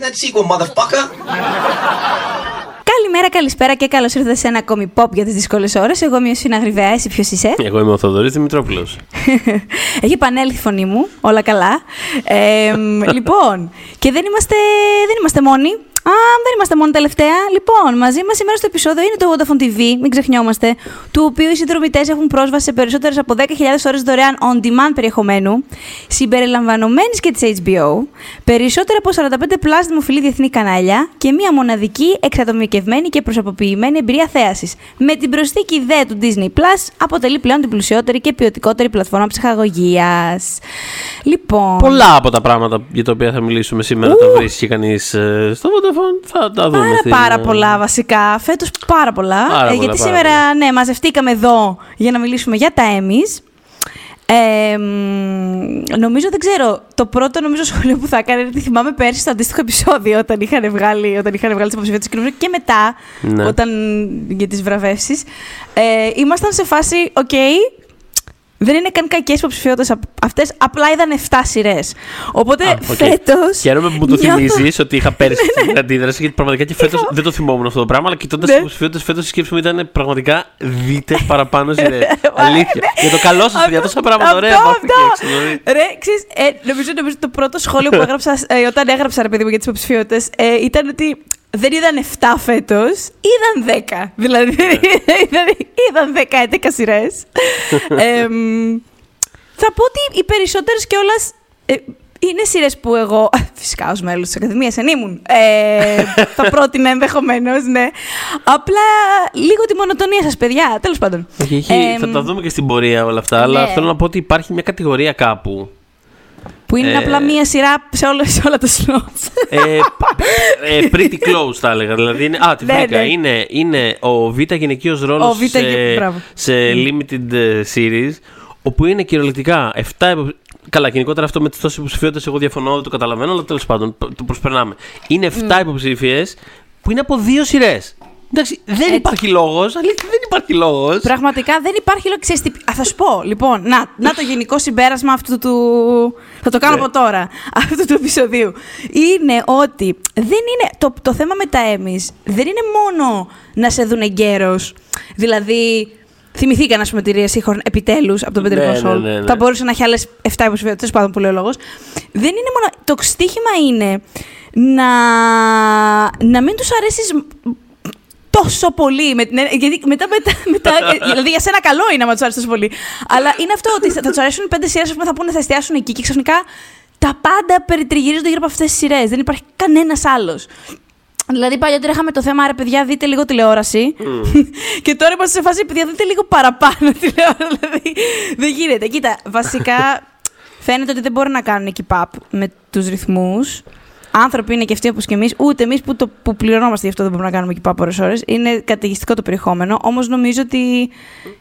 making that sequel, motherfucker. Καλημέρα, καλησπέρα και καλώς ήρθατε σε ένα ακόμη pop για τις δύσκολες ώρες. Εγώ είμαι ο Συναγριβέα, εσύ ποιος είσαι; Εγώ είμαι ο Θοδωρής Δημητρόπουλος. Έχει επανέλθει η φωνή μου, όλα καλά. Ε, λοιπόν, και δεν είμαστε, δεν είμαστε μόνοι. Α, δεν είμαστε μόνο τελευταία. Λοιπόν, μαζί μας σήμερα στο επεισόδιο είναι το Vodafone TV, μην ξεχνιόμαστε, του οποίου οι συνδρομητές έχουν πρόσβαση σε περισσότερες από 10.000 ώρες δωρεάν on-demand περιεχομένου, συμπεριλαμβανομένης και της HBO, περισσότερα από 45 plus δημοφιλή διεθνή κανάλια και μία μοναδική, εξατομικευμένη και προσωποποιημένη εμπειρία θέασης. Με την προσθήκη ιδέα του Disney Plus, αποτελεί πλέον την πλουσιότερη και ποιοτικότερη πλατφόρμα ψυχαγωγίας. Λοιπόν. Πολλά από τα πράγματα για τα οποία θα μιλήσουμε σήμερα, τα βρίσκει κανείς ε, στο Vodafone θα τα δούμε. Πάρα, πάρα ε, πολλά βασικά. Φέτος πάρα πολλά. Πάρα ε, πολλά, γιατί πάρα σήμερα πολλά. ναι, μαζευτήκαμε εδώ για να μιλήσουμε για τα Emmys. Ε, μ, νομίζω, δεν ξέρω, το πρώτο νομίζω σχόλιο που θα έκανε είναι ότι θυμάμαι πέρσι στο αντίστοιχο επεισόδιο όταν είχαν βγάλει, όταν είχαν βγάλει τις υποψηφιότητες και μετά Ναι. όταν, για τις βραβεύσεις ε, ήμασταν σε φάση, οκ, δεν είναι καν κακές υποψηφιότητες αυτές. Απλά είδαν 7 σειρές. Οπότε Α, οκ. φέτος. Χαίρομαι που μου το θυμίζεις ότι είχα πέρσι την αντίδραση, γιατί πραγματικά και φέτος δεν το θυμόμουν αυτό το πράγμα. Αλλά κοιτώντας Ναι. τις υποψηφιότητες, φέτος η σκέψη μου ήταν πραγματικά δείτε παραπάνω σειρές. ναι. Αλήθεια. Για το καλό σας, παιδιά, τόσα πράγματα ωραία Αυτό, υπάρχουν αυτό. εκεί έξω. δηλαδή. Ρε, ξέρεις, ε, νομίζω, νομίζω το πρώτο σχόλιο που έγραψα ε, όταν έγραψα ρε παιδί μου για τις υποψηφιότητες ε, ήταν ότι δεν είδαν 7 φέτος, είδαν 10. Δηλαδή είδαν, είδαν 10, 11 σειρές. ε, μ, θα πω ότι οι περισσότερες κιόλας. Ε, είναι σειρές που εγώ, φυσικά ως μέλος της Ακαδημίας δεν ήμουν. Ε, θα πρότεινα ενδεχομένως, ναι. Απλά λίγο τη μονοτονία σας, παιδιά. Τέλος πάντων. Όχι, έχει- Ε, θα τα δούμε και στην πορεία όλα αυτά, αλλά ναι. θέλω να πω ότι υπάρχει μια κατηγορία κάπου. Που είναι Ε, απλά μία σειρά σε, όλο, σε όλα τα slots. ε, ε, pretty close θα έλεγα. Δηλαδή είναι, α, τη Ναι, βρήκα. ναι. Είναι, είναι ο β' γυναικείος ρόλος Ο β' σε, γυ- μπράβο. σε limited ε, series, όπου είναι κυριολεκτικά 7 υπο- Καλά, γενικότερα αυτό με τις τόσες υποψηφιότητες εγώ διαφωνώ, δεν το καταλαβαίνω, αλλά τέλος πάντων π- το προσπερνάμε. Είναι 7 Mm. υποψήφιε που είναι από δύο σειρές. Εντάξει, δεν υπάρχει λόγος, αλήθεια δεν υπάρχει λόγος. Πραγματικά δεν υπάρχει λόγος. Ξέρεις τι, α, θα σου πω, λοιπόν, να, να το γενικό συμπέρασμα αυτού του. Θα το κάνω Ναι. από τώρα, αυτού του επεισοδίου. Είναι ότι δεν είναι. Το, το θέμα με τα Emmys δεν είναι μόνο να σε δουν εγκαίρω. Δηλαδή, θυμηθήκαν, ας πούμε, τη Ρία Σίχορν επιτέλους από τον Πέτρο Ναι, Κονσόλ. ναι, ναι, ναι. Θα μπορούσε να έχει άλλες 7 υποψηφιότητες, πάντων που λέει ο λόγος. Δεν είναι μόνο. Το στίχημα είναι να, να μην τους αρέσεις τόσο πολύ. Με, την έννοια- γιατί μετά, μετά, μετά δηλαδή για σένα καλό είναι να τους άρεσε τόσο πολύ. Αλλά είναι αυτό ότι θα, θα τους αρέσουν πέντε σειρές που θα πούνε θα εστιάσουν εκεί και ξαφνικά τα πάντα περιτριγυρίζονται γύρω από αυτές τις σειρές. Δεν υπάρχει κανένας άλλος. Δηλαδή, παλιότερα είχαμε το θέμα, ρε παιδιά, δείτε λίγο τηλεόραση. και τώρα είμαστε σε φάση, παιδιά, δείτε λίγο παραπάνω τηλεόραση. Δηλαδή, δεν γίνεται. Κοίτα, βασικά φαίνεται ότι δεν μπορούν να κάνουν keep up με τους ρυθμούς. Άνθρωποι είναι και αυτοί όπως και εμείς. Ούτε εμείς που, το- που πληρωνόμαστε γι' αυτό δεν μπορούμε να κάνουμε keep up ώρες ώρε. Είναι καταιγιστικό το περιεχόμενο. Όμως νομίζω ότι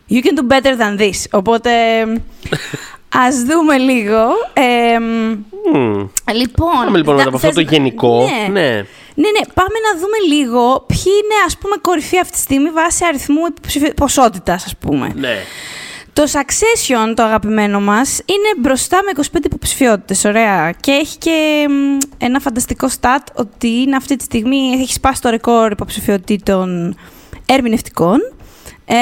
you can do better than this. Οπότε ας δούμε λίγο. Ε, Μμμ. λοιπόν. Πάμε λοιπόν να- μετά από αυτό θες το να- γενικό. Ναι. ναι. Ναι, ναι, πάμε να δούμε λίγο ποιοι είναι ας πούμε κορυφή αυτή τη στιγμή βάσει αριθμού υποψηφι- ποσότητας ας πούμε. ναι. Το Succession, το αγαπημένο μας, είναι μπροστά με 25 υποψηφιότητες, ωραία. Και έχει και μ, ένα φανταστικό stat ότι είναι αυτή τη στιγμή, έχει σπάσει το ρεκόρ υποψηφιότητων ερμηνευτικών. Ε,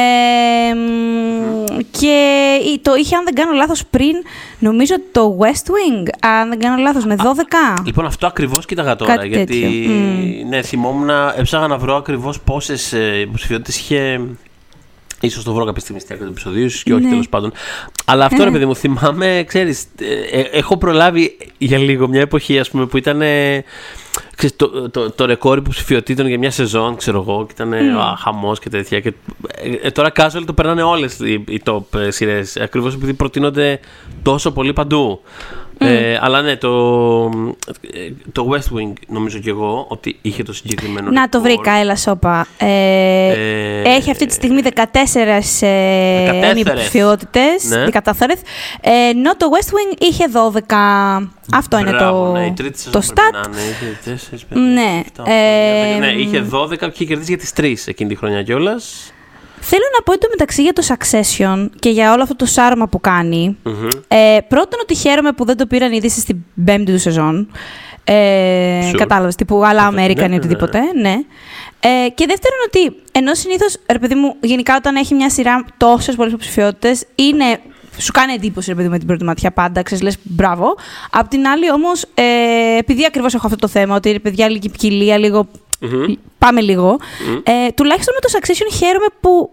μ, και η- το είχε, αν δεν κάνω λάθος, πριν, νομίζω το West Wing, αν δεν κάνω λάθος, με 12. Λοιπόν, αυτό ακριβώς κοίταγα τώρα. Κάτι γιατί τέτοιο. Μμμ. ναι, θυμόμουν, έψαγα να βρω ακριβώς πόσες υποψηφιότητες είχε. Ίσως το βρω κάποια στιγμή στη διάρκεια του επεισοδίου, ίσως και όχι Ναι. τέλος πάντων. Αλλά αυτό ρε παιδί μου, θυμάμαι, ξέρεις, έχω προλάβει για λίγο μια εποχή, ας πούμε, που ήταν. ε, ξέρεις, το, το, το ρεκόρ υποψηφιότητων για μια σεζόν, ξέρω εγώ, και ήταν mm. χαμός και τέτοια. Και, ε, ε, τώρα casual το περνάνε όλες οι, οι top ε, σειρές. Ακριβώς επειδή προτείνονται τόσο πολύ παντού. Ε, αλλά ναι, το, ε, το West Wing νομίζω κι εγώ ότι είχε το συγκεκριμένο. Να το ρεκόρ. βρήκα, έλα σώπα. Ε, Ε, έχει αυτή τη στιγμή 14 ε, 14. υποψηφιότητες, Ναι. 14. Ε, ενώ το West Wing είχε 12. Αυτό είναι Μπράβο, το, ναι, η τρίτη το σεζόν πρέπει stat. να είναι, είχε τέσσερις, πέντε, Ναι, εφτά, οκτώ, ε, εννιά, δέκα. ναι, είχε 12 και είχε κερδίσει για τις τρεις εκείνη τη χρονιά κιόλας. Θέλω να πω εντωμεταξύ για το Succession και για όλο αυτό το σάρμα που κάνει. Ε, πρώτον ότι χαίρομαι που δεν το πήραν ήδη στην πέμπτη του σεζόν. Ε, Sure. Κατάλαβες, τύπου άλλα Ναι, American ναι, ή ναι. οτιδήποτε. Ναι. Ε, και δεύτερον, ότι ενώ συνήθως, ρε παιδί μου, γενικά όταν έχει μια σειρά τόσες πολλές υποψηφιότητες, είναι. Σου κάνει εντύπωση, ρε παιδί μου, με την πρώτη ματιά πάντα, ξέρεις, λες μπράβο. Απ' την άλλη, όμως, ε, επειδή ακριβώς έχω αυτό το θέμα, ότι ρε παιδιά, λίγη ποικιλία, λίγο. Μμμ. Πάμε λίγο. Ε, τουλάχιστον με το Succession χαίρομαι που.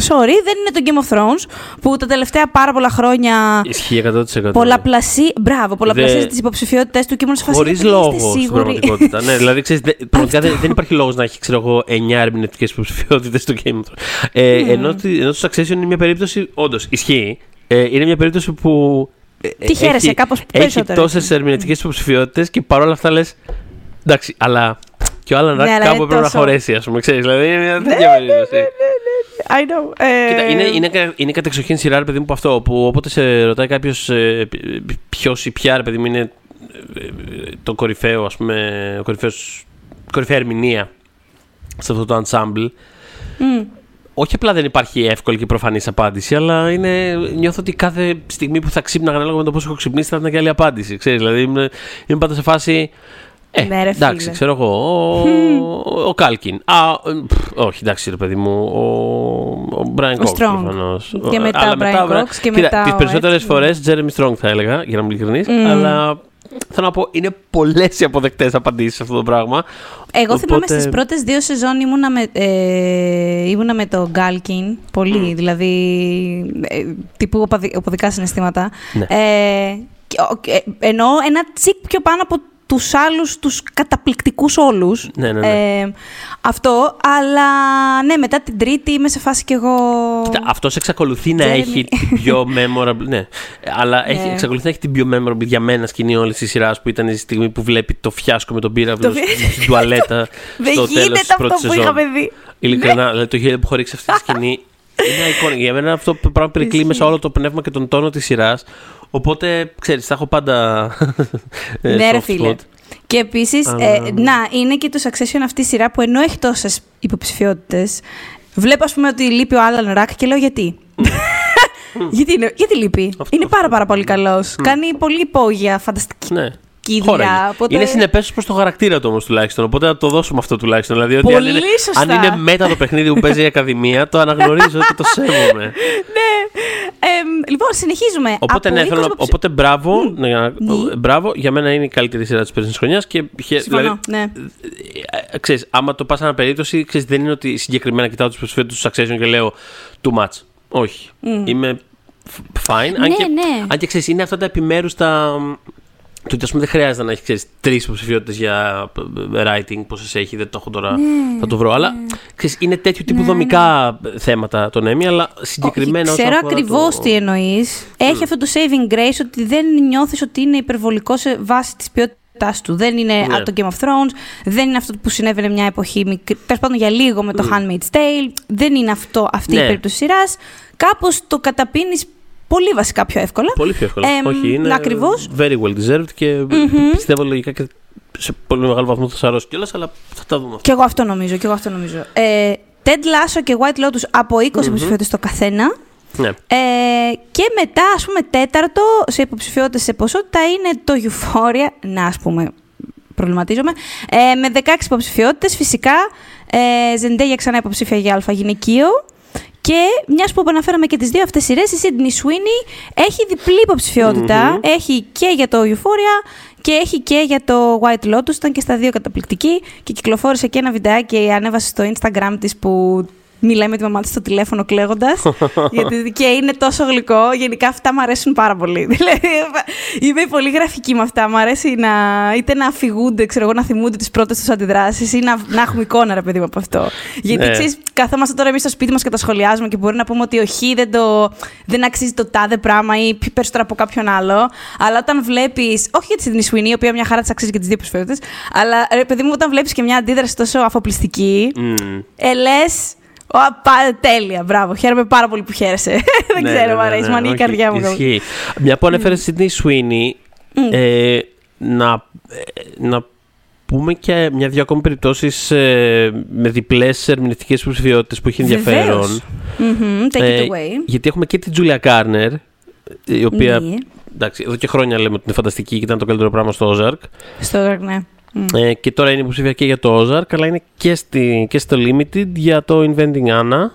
Sorry, δεν είναι το Game of Thrones που τα τελευταία πάρα πολλά χρόνια Ισχύει 100%. πολλαπλασί... Μπράβο, πολλαπλασίαζε Δε- τις υποψηφιότητε του και ήμουν σε φάση. Χωρίς «Δεν είστε λόγος στην σίγουροι». πραγματικότητα. ναι, δηλαδή ξέρεις, δε- πραγματικά δεν, δεν υπάρχει λόγος να έχει ξέρω εγώ, 9 ερμηνευτικές υποψηφιότητες στο Game of Thrones. Ε, Ναι. ενώ, τη- ενώ το Succession είναι μια περίπτωση. Όντως, ισχύει. Ε, είναι μια περίπτωση που. ε, Τι χαίρεσαι, έχει- κάπως Έχει περισσότερο. τόσες ερμηνευτικές υποψηφιότητες και παρόλα αυτά λες. Εντάξει, αλλά. Και ο Άλλαν Ναι, Ρακ αλλά κάπου είναι έπρεπε να τόσο- χωρέσει, ας πούμε. Ξέρεις, δηλαδή είναι μια τέτοια περίπτωση. I know. Ε, Κοίτα, είναι, είναι, κα- είναι κατεξοχήν σειρά, ρε παιδί μου, που αυτό. Που όποτε σε ρωτάει κάποιος ε, ποιος ή ποια, ρε παιδί μου, είναι ε, ε, το κορυφαίο, ας πούμε, ο κορυφαίος, κορυφαία ερμηνεία σε αυτό το ensemble. μμ. Όχι απλά δεν υπάρχει εύκολη και προφανής απάντηση, αλλά είναι, νιώθω ότι κάθε στιγμή που θα ξύπναγα ανάλογα με το πώς έχω ξυπνήσει θα ήταν και άλλη απάντηση. Ξέρεις, δηλαδή είμαι, είμαι πάντα σε φάση. Ε, Ναι, ρε, εντάξει, φίλε. ξέρω εγώ. Ο, ο Κάλκιν. Α, ε, πφ, όχι, εντάξει, ρε παιδί μου. Ο, ο Brian Ο Cox Strong. προφανώς. Και Ο- μετά αλλά ο Brian μετά, Cox και κοίτα, μετά Τις ο περισσότερες έτσι. φορές Jeremy Strong θα έλεγα, για να είμαι ειλικρινής. Μμ. Αλλά θέλω να πω, είναι πολλές οι αποδεκτές απαντήσεις σε αυτό το πράγμα. Εγώ θυμάμαι Οπότε- στις πρώτες δύο σεζόν ήμουνα με, ε, ήμουνα με το Γκάλκιν. Πολύ, δηλαδή. Ε, τύπου οπαδι- οπαδικά συναισθήματα. Ναι. Ε, και ο- και- ενώ ένα τσικ πιο πάνω από τους άλλους, τους καταπληκτικούς όλους. Ναι, ναι, ναι. Ε, αυτό, αλλά ναι, μετά την τρίτη είμαι σε φάση κι εγώ... Κοίτα, αυτός εξακολουθεί να Jeremy. έχει την πιο memorable. Ναι, αλλά έχει, Ναι. εξακολουθεί να έχει την πιο memorable για μένα σκηνή όλης της σειράς που ήταν η στιγμή που βλέπει το φιάσκο με τον πύραυλο Το φι- στην τουαλέτα Δεν στο τέλος γίνεται της αυτό πρώτης που σεζόν. είχαμε δει. Ειλικρινά, δηλαδή το γέλιο που έχω ρίξει αυτή τη σκηνή είναι iconic. Για μένα αυτό το πράγμα περικλεί μέσα όλο το πνεύμα και τον τόνο της σειράς. Οπότε, ξέρεις, θα έχω πάντα. ε, Ναι, ρε soft φίλε. spot. Και επίσης, Αλλά- να, είναι και το Succession αυτή η σειρά που ενώ έχει τόσες υποψηφιότητες, βλέπω ας πούμε ότι λείπει ο Άλαν Ρακ και λέω γιατί; γιατί, είναι, γιατί λείπει; Αυτό, είναι πάρα αυτό. πάρα πολύ καλός. Κάνει πολύ υπόγεια, φανταστική Ναι. Δουλειά. Χώραγε. Οπότε... Είναι συνεπές προς το χαρακτήρα του όμως τουλάχιστον. Οπότε να το δώσουμε αυτό τουλάχιστον. Δηλαδή, ότι αν Πολύ είναι, σωστά. αν είναι μετά το παιχνίδι που παίζει η Ακαδημία, το αναγνωρίζω και το σέβομαι. ναι. Εμ, λοιπόν, συνεχίζουμε. Οπότε, Από ναι, θέλω 20 να- υποψη- οπότε μπράβο, ναι, να- Ναι. μπράβο. Για μένα είναι η καλύτερη σειρά της περσινής χρονιάς. Και, χε- Συμφωνώ, ναι. ε, ξέρεις, άμα το πας ένα περίπτωση, ξέρεις, δεν είναι ότι συγκεκριμένα κοιτάω τους προσφέρου τους Succession και λέω too much. Όχι. Είμαι f- fine. αν Ναι, και, ναι. αν και ξέρεις, είναι αυτά τα επιμέρους τα. Το ότι ας πούμε δεν χρειάζεται να έχει ξέρεις, τρεις υποψηφιότητες για ε, writing, πόσες έχει, δεν το έχω τώρα, Ναι, θα το βρω. Αλλά ξέρεις, είναι τέτοιου τύπου δομικά θέματα τον Emmy, αλλά συγκεκριμένα Όχι, όσον ξέρω αφορά ακριβώς το- τι εννοείς. Έχει αυτό το saving grace ότι δεν νιώθεις ότι είναι υπερβολικό σε βάση της ποιότητάς του. Δεν είναι Ναι. από το Game of Thrones, δεν είναι αυτό που συνέβαινε μια εποχή, τέλος πάντων για λίγο με το Handmaid's Tale. Δεν είναι αυτό, αυτή η Ναι. περίπτωση σειράς. Κάπως το καταπίνεις πολύ βασικά πιο εύκολα. Πολύ πιο εύκολα. Εμ, Όχι, είναι ακριβώς. very well deserved και πιστεύω λογικά και σε πολύ μεγάλο βαθμό θα σα αρέσει κιόλας, αλλά θα τα δούμε. Και εγώ αυτό νομίζω. Και εγώ αυτό νομίζω. Ε, Ted Lasso και White Lotus από 20 υποψηφιότητες το καθένα. Ναι. Ε, και μετά, ας πούμε, τέταρτο σε υποψηφιότητες σε ποσότητα είναι το Euphoria. Να, ας πούμε, προβληματίζομαι. Ε, με 16 υποψηφιότητες, φυσικά. Ε, Ζεντέγια ξανά υποψήφια για αλφα γυναικείο. Και μιας που αναφέραμε και τις δύο αυτές σειρές, η Sydney Sweeney έχει διπλή υποψηφιότητα. Έχει και για το Euphoria και έχει και για το White Lotus. Ήταν και στα δύο καταπληκτική και κυκλοφόρησε και ένα βιντεάκι, ανέβασε στο Instagram της που μιλάει με τη μαμά της στο τηλέφωνο κλαίγοντας. γιατί και είναι τόσο γλυκό. Γενικά αυτά μου αρέσουν πάρα πολύ. Δηλαδή, είμαι πολύ γραφική με αυτά. Μου αρέσει να, είτε να αφηγούνται, ξέρω εγώ, να θυμούνται τις πρώτες τους αντιδράσεις ή να, να έχουμε εικόνα, ρε παιδί μου, από αυτό. Γιατί Ναι. ξέρεις, καθόμαστε τώρα εμείς στο σπίτι μας και τα σχολιάζουμε και μπορεί να πούμε ότι ο Χ δεν, το, δεν αξίζει το τάδε πράγμα ή πιο περισσότερο από κάποιον άλλο. Αλλά όταν βλέπεις. Όχι για τη Sydney Sweeney, η οποία μια χαρά της αξίζει και τις δύο προσφέροντες. Αλλά ρε παιδί μου, όταν βλέπεις και μια αντίδραση τόσο αφοπλιστική. Μμμ. Ε, λες, «Ω, πα- τέλεια, μπράβο. Χαίρομαι πάρα πολύ που χαίρεσαι. δεν Ναι, ξέρω, ναι, μου ναι, αρέσει. ναι, Μου ανοίγει η όχι, καρδιά μου. Ισχύει. Μια που ανέφερε Sydney Sweeney, ε, να, ε, να πούμε και μια-δυο ακόμη περιπτώσεις με διπλές ερμηνευτικές υποψηφιότητες που έχει ενδιαφέρον. Βεβαίως. Μμμ, Take Ε, it away. γιατί έχουμε και την Julia Garner, η οποία Ναι. εντάξει, εδώ και χρόνια λέμε ότι είναι φανταστική και ήταν το καλύτερο πράγμα στο Ozark. Στο Ozark, ναι. Ε, και τώρα είναι υποψήφια και για το Ozark, αλλά είναι και, στη, και στο Limited για το Inventing Anna.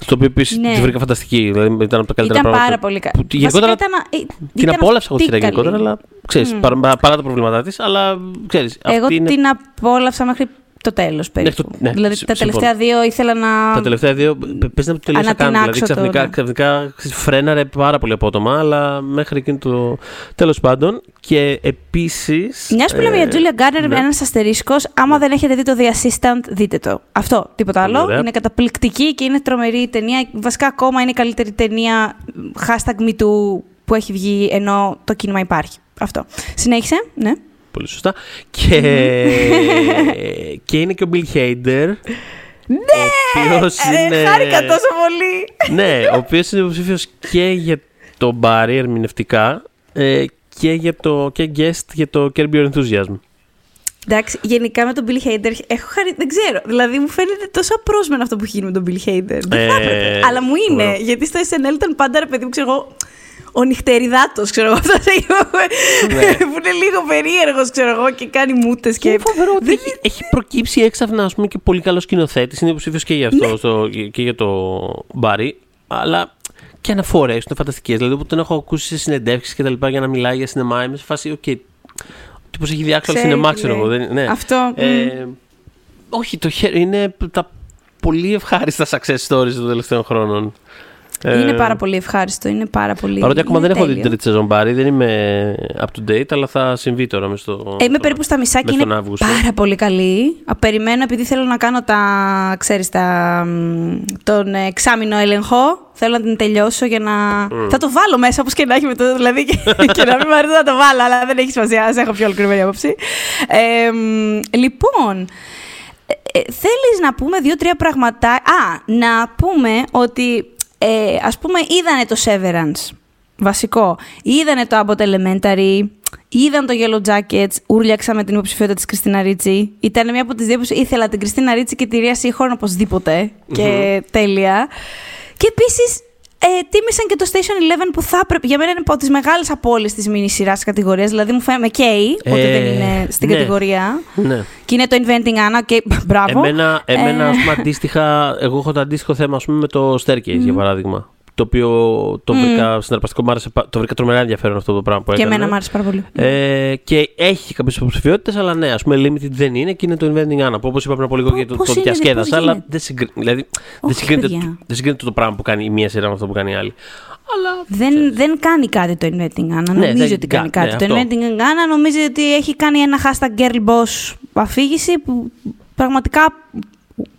Στο οποίο επίσης Ναι. τη βρήκα φανταστική. Δηλαδή ήταν από τα καλύτερα Ήταν πράγματα. πάρα πολύ καλή. που- γενικότερα Ήταν, ε, την ήταν απόλαυσα εγώ τη αυτή σειρά καλή. γενικότερα, αλλά ξέρεις, Μμ. παρά, παρά τα προβλήματά της, αλλά ξέρεις. Εγώ αυτή είναι την απόλαυσα μέχρι το τέλος περίπου. το- ναι, δηλαδή συ- τα συμφωνώ. τελευταία δύο ήθελα να. Τα τελευταία δύο πες να το τελείωσα καν. Δηλαδή Ανατινάξω το, ξαφνικά, ναι. ξαφνικά ξέρεις, φρέναρε πάρα πολύ απότομα, αλλά μέχρι εκείνο το τέλος πάντων. Και επίσης. Μιας που λέμε για Julia Garner, ναι. ένας αστερίσκος. Άμα δεν έχετε δει το The Assistant, δείτε το. Αυτό, τίποτα Πολύ άλλο. ωραία. Είναι καταπληκτική και είναι τρομερή η ταινία. Βασικά, ακόμα είναι η καλύτερη ταινία hashtag MeToo που έχει βγει ενώ το κίνημα υπάρχει. Αυτό. Συνέχισε, ναι. Πολύ σωστά. Και, και είναι και ο Bill Hader. Ναι! Ο οποίος Ε, είναι... χάρηκα τόσο πολύ. ναι, ο οποίος είναι υποψήφιος και για το Barry ερμηνευτικά ε, και για το και guest για το Curb Your Enthusiasm. Εντάξει, γενικά με τον Bill Hader έχω χαρεί. Δεν ξέρω. Δηλαδή μου φαίνεται τόσο απρόσμενο αυτό που έχει γίνει με τον Bill Hader. Δεν θα Ε, έπρεπε. Αλλά μου είναι. ωραίο. Γιατί στο SNL ήταν πάντα ρε παιδί μου, ξέρω εγώ. Ο νυχτεριδάτος, ξέρω εγώ. Αυτό Ναι. που είναι λίγο περίεργος, ξέρω εγώ, και κάνει μούτες. Και είναι φοβερό ότι έχει, έχει προκύψει έξαφνα ας πούμε, και πολύ καλός σκηνοθέτης. Είναι υποψήφιος και για Ναι. αυτό στο, και για το Barry. Αλλά και αναφορές του είναι φανταστικές. Δηλαδή, που τον έχω ακούσει σε συνεντεύξεις και τα λοιπά για να μιλάει για σινεμά. Είμαι σε φάση, οκ. Τύπος έχει διαβάσει όλο Ξέρει σινεμά, τι ξέρω λέει. εγώ. δεν- Ναι. Αυτό. μ. Ε, όχι, το Barry είναι τα πολύ ευχάριστα success stories των τελευταίων χρόνων. Είναι Ε, πάρα πολύ ευχάριστο. Είναι πάρα πολύ. Παρότι ακόμα είναι δεν έχω δει την τέλειο. τρίτη σεζόν Barry, δεν είμαι up to date, αλλά θα συμβεί τώρα μες στο. Ε, είμαι στο- περίπου στα μισά και μες είναι στον Αύγουστο. πάρα πολύ καλή. Α, Περιμένω επειδή θέλω να κάνω τα, ξέρεις, τα, μ, τον εξάμεινο έλεγχο. Θέλω να την τελειώσω για να... Θα το βάλω μέσα όπως και να έχει με το... Δηλαδή και, και να μην μου αρέσει να το βάλω, αλλά δεν έχει σημασία. Ας έχω πιο ολοκληρωμένη άποψη. Ε, μ, λοιπόν, ε, ε, θέλεις να πούμε δύο-τρία πραγματά... Α, να πούμε ότι ε, ας πούμε είδανε το Severance, βασικό. Είδανε το Abbott Elementary, είδαν το Yellow Jackets, ούρλιαξα με την υποψηφιότητα της Κριστίνα Ρίτσι. Ήταν μια από τις δύο που ήθελα την Κριστίνα Ρίτσι και τη Ρία Σίχορν οπωσδήποτε και τέλεια. Και επίσης ε, τίμησαν και το Station 11 που θα έπρεπε. Για μένα είναι από τις μεγάλες απώλειες της μήνυ σειρά κατηγορίας. Δηλαδή μου φαίνεται με καίει ότι Ε, δεν είναι στην ναι. κατηγορία. Ναι. Και είναι το Inventing Anna. Και μπράβο. Εμένα, εμένα Ε, ας πούμε, αντίστοιχα, εγώ έχω το αντίστοιχο θέμα ας πούμε, με το Staircase, για παράδειγμα. Το οποίο το βρήκα συναρπαστικό, μου άρεσε, πα- το βρήκα τρομερά ενδιαφέρον αυτό το πράγμα που και έκανε. εμένα μου άρεσε πάρα πολύ. Ε, και έχει κάποιες υποψηφιότητες, αλλά ναι, ας πούμε, limited δεν είναι και είναι το Inventing Anna. Που όπως είπα πριν από λίγο Πο- και το, πώς το είναι, διασκέδασα, πώς αλλά γίνεται; δεν, συγκρι... δηλαδή, δεν, Όχι, συγκρίνεται, παιδιά. δεν συγκρίνεται το πράγμα που κάνει η μία σειρά με αυτό που κάνει η άλλη. Αλλά. Δεν, δεν κάνει κάτι το Inventing Anna. Ναι, Νομίζει δεν ότι κάνει κα- κάτι. ναι, το αυτό. Inventing Anna νομίζει ότι έχει κάνει ένα hashtag girl boss αφήγηση που πραγματικά.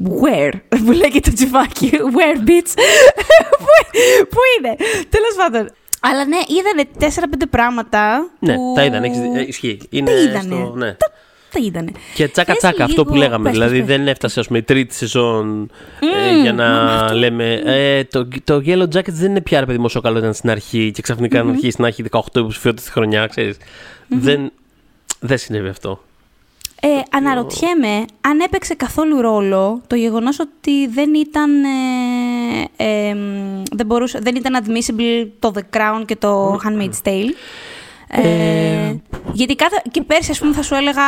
Where, που λέει και το τσιφάκι. Where, bitch; Πού- Πού είναι; Τέλος πάντων. Αλλά ναι, είδανε 4-5 πράγματα. Ναι, που... τα είδαν, έχεις, δει- ε, ισχύει. Είναι Τα είδανε. στο- ναι. Τα, τα είδανε. Και τσάκα Θες τσάκα αυτό που λίγο- λέγαμε. πες, δηλαδή πες, πες. δεν έφτασε ας πούμε, η τρίτη σεζόν ε, Μμμ, για να μα αυτό- λέμε ε, το, το Yellow Jacket δεν είναι πια ρε παιδί μου όσο καλό ήταν στην αρχή και ξαφνικα να αρχίσει να έχει 18 υποψηφιότητες τη χρονιά, ξέρεις. Δεν, δεν συνέβη αυτό. Ε, αναρωτιέμαι αν έπαιξε καθόλου ρόλο το γεγονός ότι δεν ήταν, ε, ε, μ, δεν, μπορούσε, δεν ήταν admissible το The Crown και το Handmaid's Tale. Ε, γιατί κάθε, και πέρσι, ας πούμε, θα σου έλεγα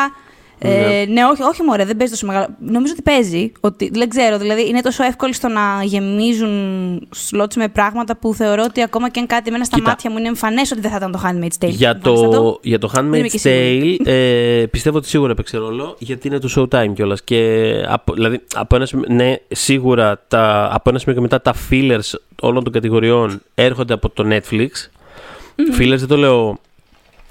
ε, ναι, όχι, όχι μωρέ, δεν παίζει τόσο μεγάλο. Νομίζω ότι παίζει. Ότι, δεν ξέρω, δηλαδή είναι τόσο εύκολο στο να γεμίζουν σλότς με πράγματα που θεωρώ ότι ακόμα και αν κάτι εμένα στα Κοίτα. μάτια μου είναι εμφανές ότι δεν θα ήταν το Handmaid's Tale. Για Βάλεις να το, για το Δεν είμαι Handmaid's και σίγουρη. Tale ε, πιστεύω ότι σίγουρα έπαιξε ρόλο γιατί είναι το Showtime κιόλας. Και από, δηλαδή, από ένα, σημείο- ναι, σίγουρα τα, από ένα σημείο και μετά τα fillers όλων των κατηγοριών έρχονται από το Netflix. Fillers δεν το λέω